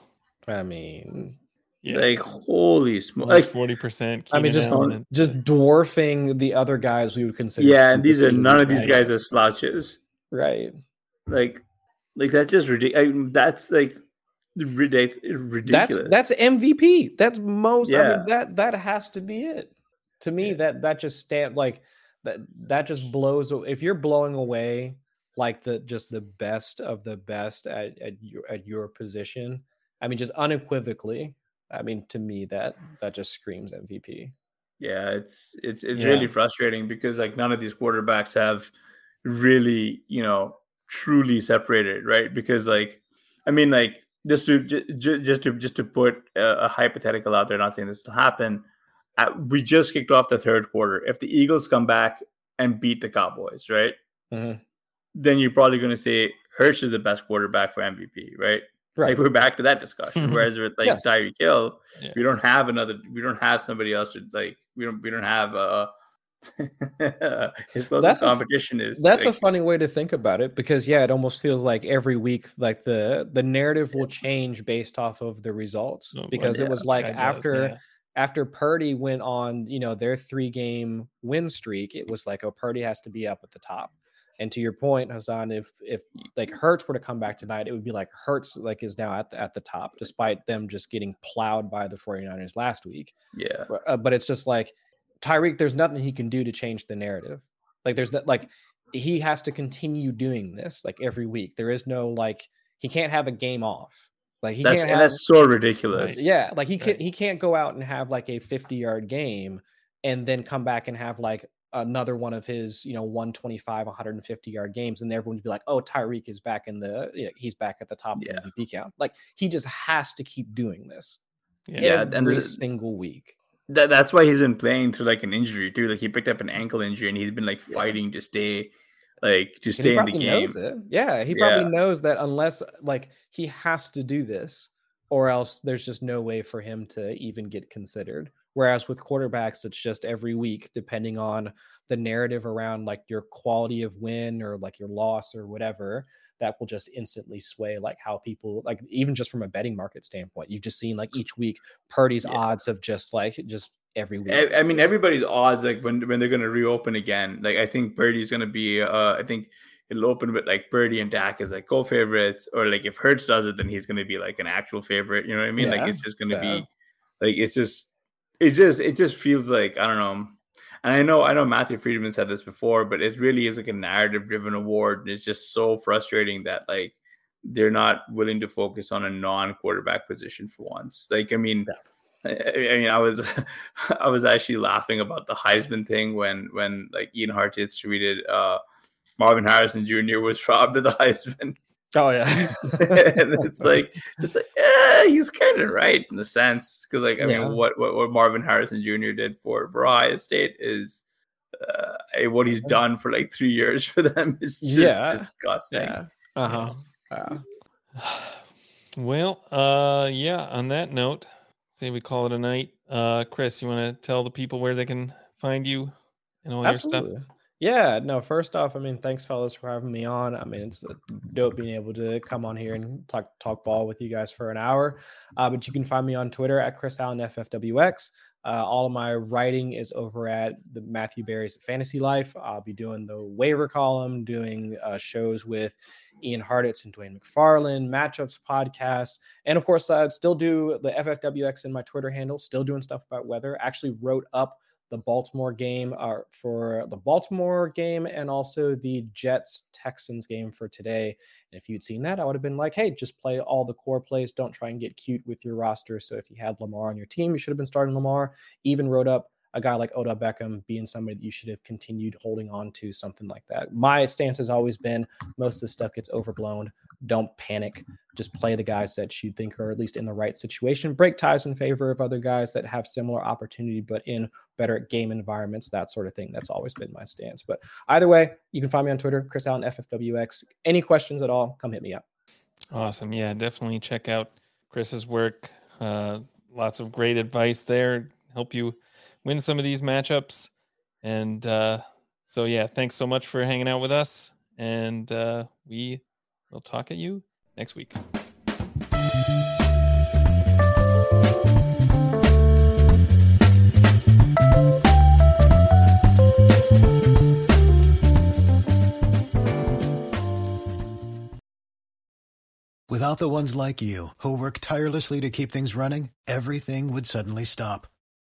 I mean, Yeah. Like holy smoke! Almost Like forty percent. I mean, just just dwarfing the other guys we would consider. yeah, and these are none of these guys are slouches. right. Like, like that's just ridiculous. That's like ridiculous. That's that's MVP. That's most. I Yeah. mean, that that has to be it. To me, Yeah. that that just stand like that. That just blows. a- If you're blowing away like the just the best of the best at at your at your position, I mean, just unequivocally. I mean, to me, that that just screams MVP. yeah. It's it's it's Yeah. really frustrating because like none of these quarterbacks have really you know truly separated, right? Because like, I mean, like just to ju- ju- just to just to put a, a hypothetical out there, not saying this will happen. Uh, we just kicked off the third quarter. If the Eagles come back and beat the Cowboys, right? Mhm. Then you're probably going to say Hurts is the best quarterback for MVP, right? Right. Like we're back to that discussion. Whereas with like Yes. Tyreek Hill, Yeah. we don't have another. We don't have somebody else. To, like we don't. We don't have uh his closest That's a f- competition is. That's a funny way to think about it because yeah, it almost feels like every week like the the narrative will change based off of the results Oh, well, because yeah, it was like Guy does, after yeah. after Purdy went on, you know, their three game win streak, it was like, oh, Purdy has to be up at the top. And to your point, Hasan, if if like Hurts were to come back tonight, it would be like Hurts like is now at the, at the top, despite them just getting plowed by the 49ers last week. yeah. But- uh, but it's just like Tyreek, there's nothing he can do to change the narrative. Like there's not like he has to continue doing this like every week. There is no like he can't have a game off. Like he That's can't have that's so ridiculous. yeah, like he can't Right. he can't go out and have like a 50 yard game and then come back and have like another one of his, you know, 125, 150 yard games, and everyone would be like, oh, Tyreek is back in the yeah, he's back at the top Yeah. of the MVP count. Like he just has to keep doing this Yeah. Yeah, and every the- single week. That, that's why he's been playing through like an injury too. Like he picked up an ankle injury and he's been like Yeah. fighting to stay, like to stay in the game. knows it. Yeah, he Yeah. probably knows that unless like he has to do this, or else there's just no way for him to even get considered. Whereas with quarterbacks, it's just every week, depending on the narrative around like your quality of win or like your loss or whatever, that will just instantly sway like how people like even just from a betting market standpoint. You've just seen like each week Purdy's Yeah. odds of just like just every week. I, I mean, everybody's odds like when when they're going to reopen again. Like I think Purdy's going to be. Uh, I think it'll open with like Birdie and Dak as like co-favorites, or like if Hurts does it, then he's going to be like an actual favorite. You know what I mean? Yeah, like it's just going to yeah. be like it's just it's just it just feels like I don't know. And I know I know Matthew Freedman said this before, but it really is like a narrative driven award. And it's just so frustrating that like they're not willing to focus on a non quarterback position for once. Like I mean. I, I mean, I was, I was actually laughing about the Heisman thing when, when like Ian Hartitz tweeted, uh, Marvin Harrison Jr. was robbed of the Heisman, Oh yeah. and it's like, it's like, yeah, he's kind of right in the sense because, like, I Yeah. mean, what, what what Marvin Harrison Jr. did for for Ohio State is, uh, eh, what he's done for like three years for them is just Yeah. disgusting. yeah. Uh-huh. Well, uh, yeah. On that note, say we call it a night. Uh, Chris, you want to tell the people where they can find you and all Absolutely. your stuff? Yeah, no, first off, I mean, thanks fellas for having me on. I mean, it's dope being able to come on here and talk talk ball with you guys for an hour. Uh, but you can find me on Twitter at Chris Allen FFWX. Uh, all of my writing is over at the Matthew Berry's Fantasy Life. I'll be doing the waiver column, doing uh, shows with Ian Hartitz and Dwain McFarland, matchups podcast, and of course, I'd still do the FFWX in my Twitter handle. Still doing stuff about weather. Actually, wrote up the Baltimore game uh, for the Baltimore game and also the Jets Texans game for today. And if you'd seen that, I would have been like, hey, just play all the core plays. Don't try and get cute with your roster. So if you had Lamar on your team, you should have been starting Lamar. Even wrote up a guy like Odell Beckham being somebody that you should have continued holding on to, something like that. My stance has always been most of the stuff gets overblown. Don't panic. Just play the guys that you think are at least in the right situation. Break ties in favor of other guys that have similar opportunity, but in better game environments, that sort of thing. That's always been my stance. But either way, you can find me on Twitter, Chris Allen FFWX. Any questions at all, come hit me up. Awesome. Yeah, definitely check out Chris's work. Uh, lots of great advice there. Help you win some of these matchups. And uh, so, yeah, thanks so much for hanging out with us. And uh, we will talk at you next week. Without the ones like you, who work tirelessly to keep things running, everything would suddenly stop.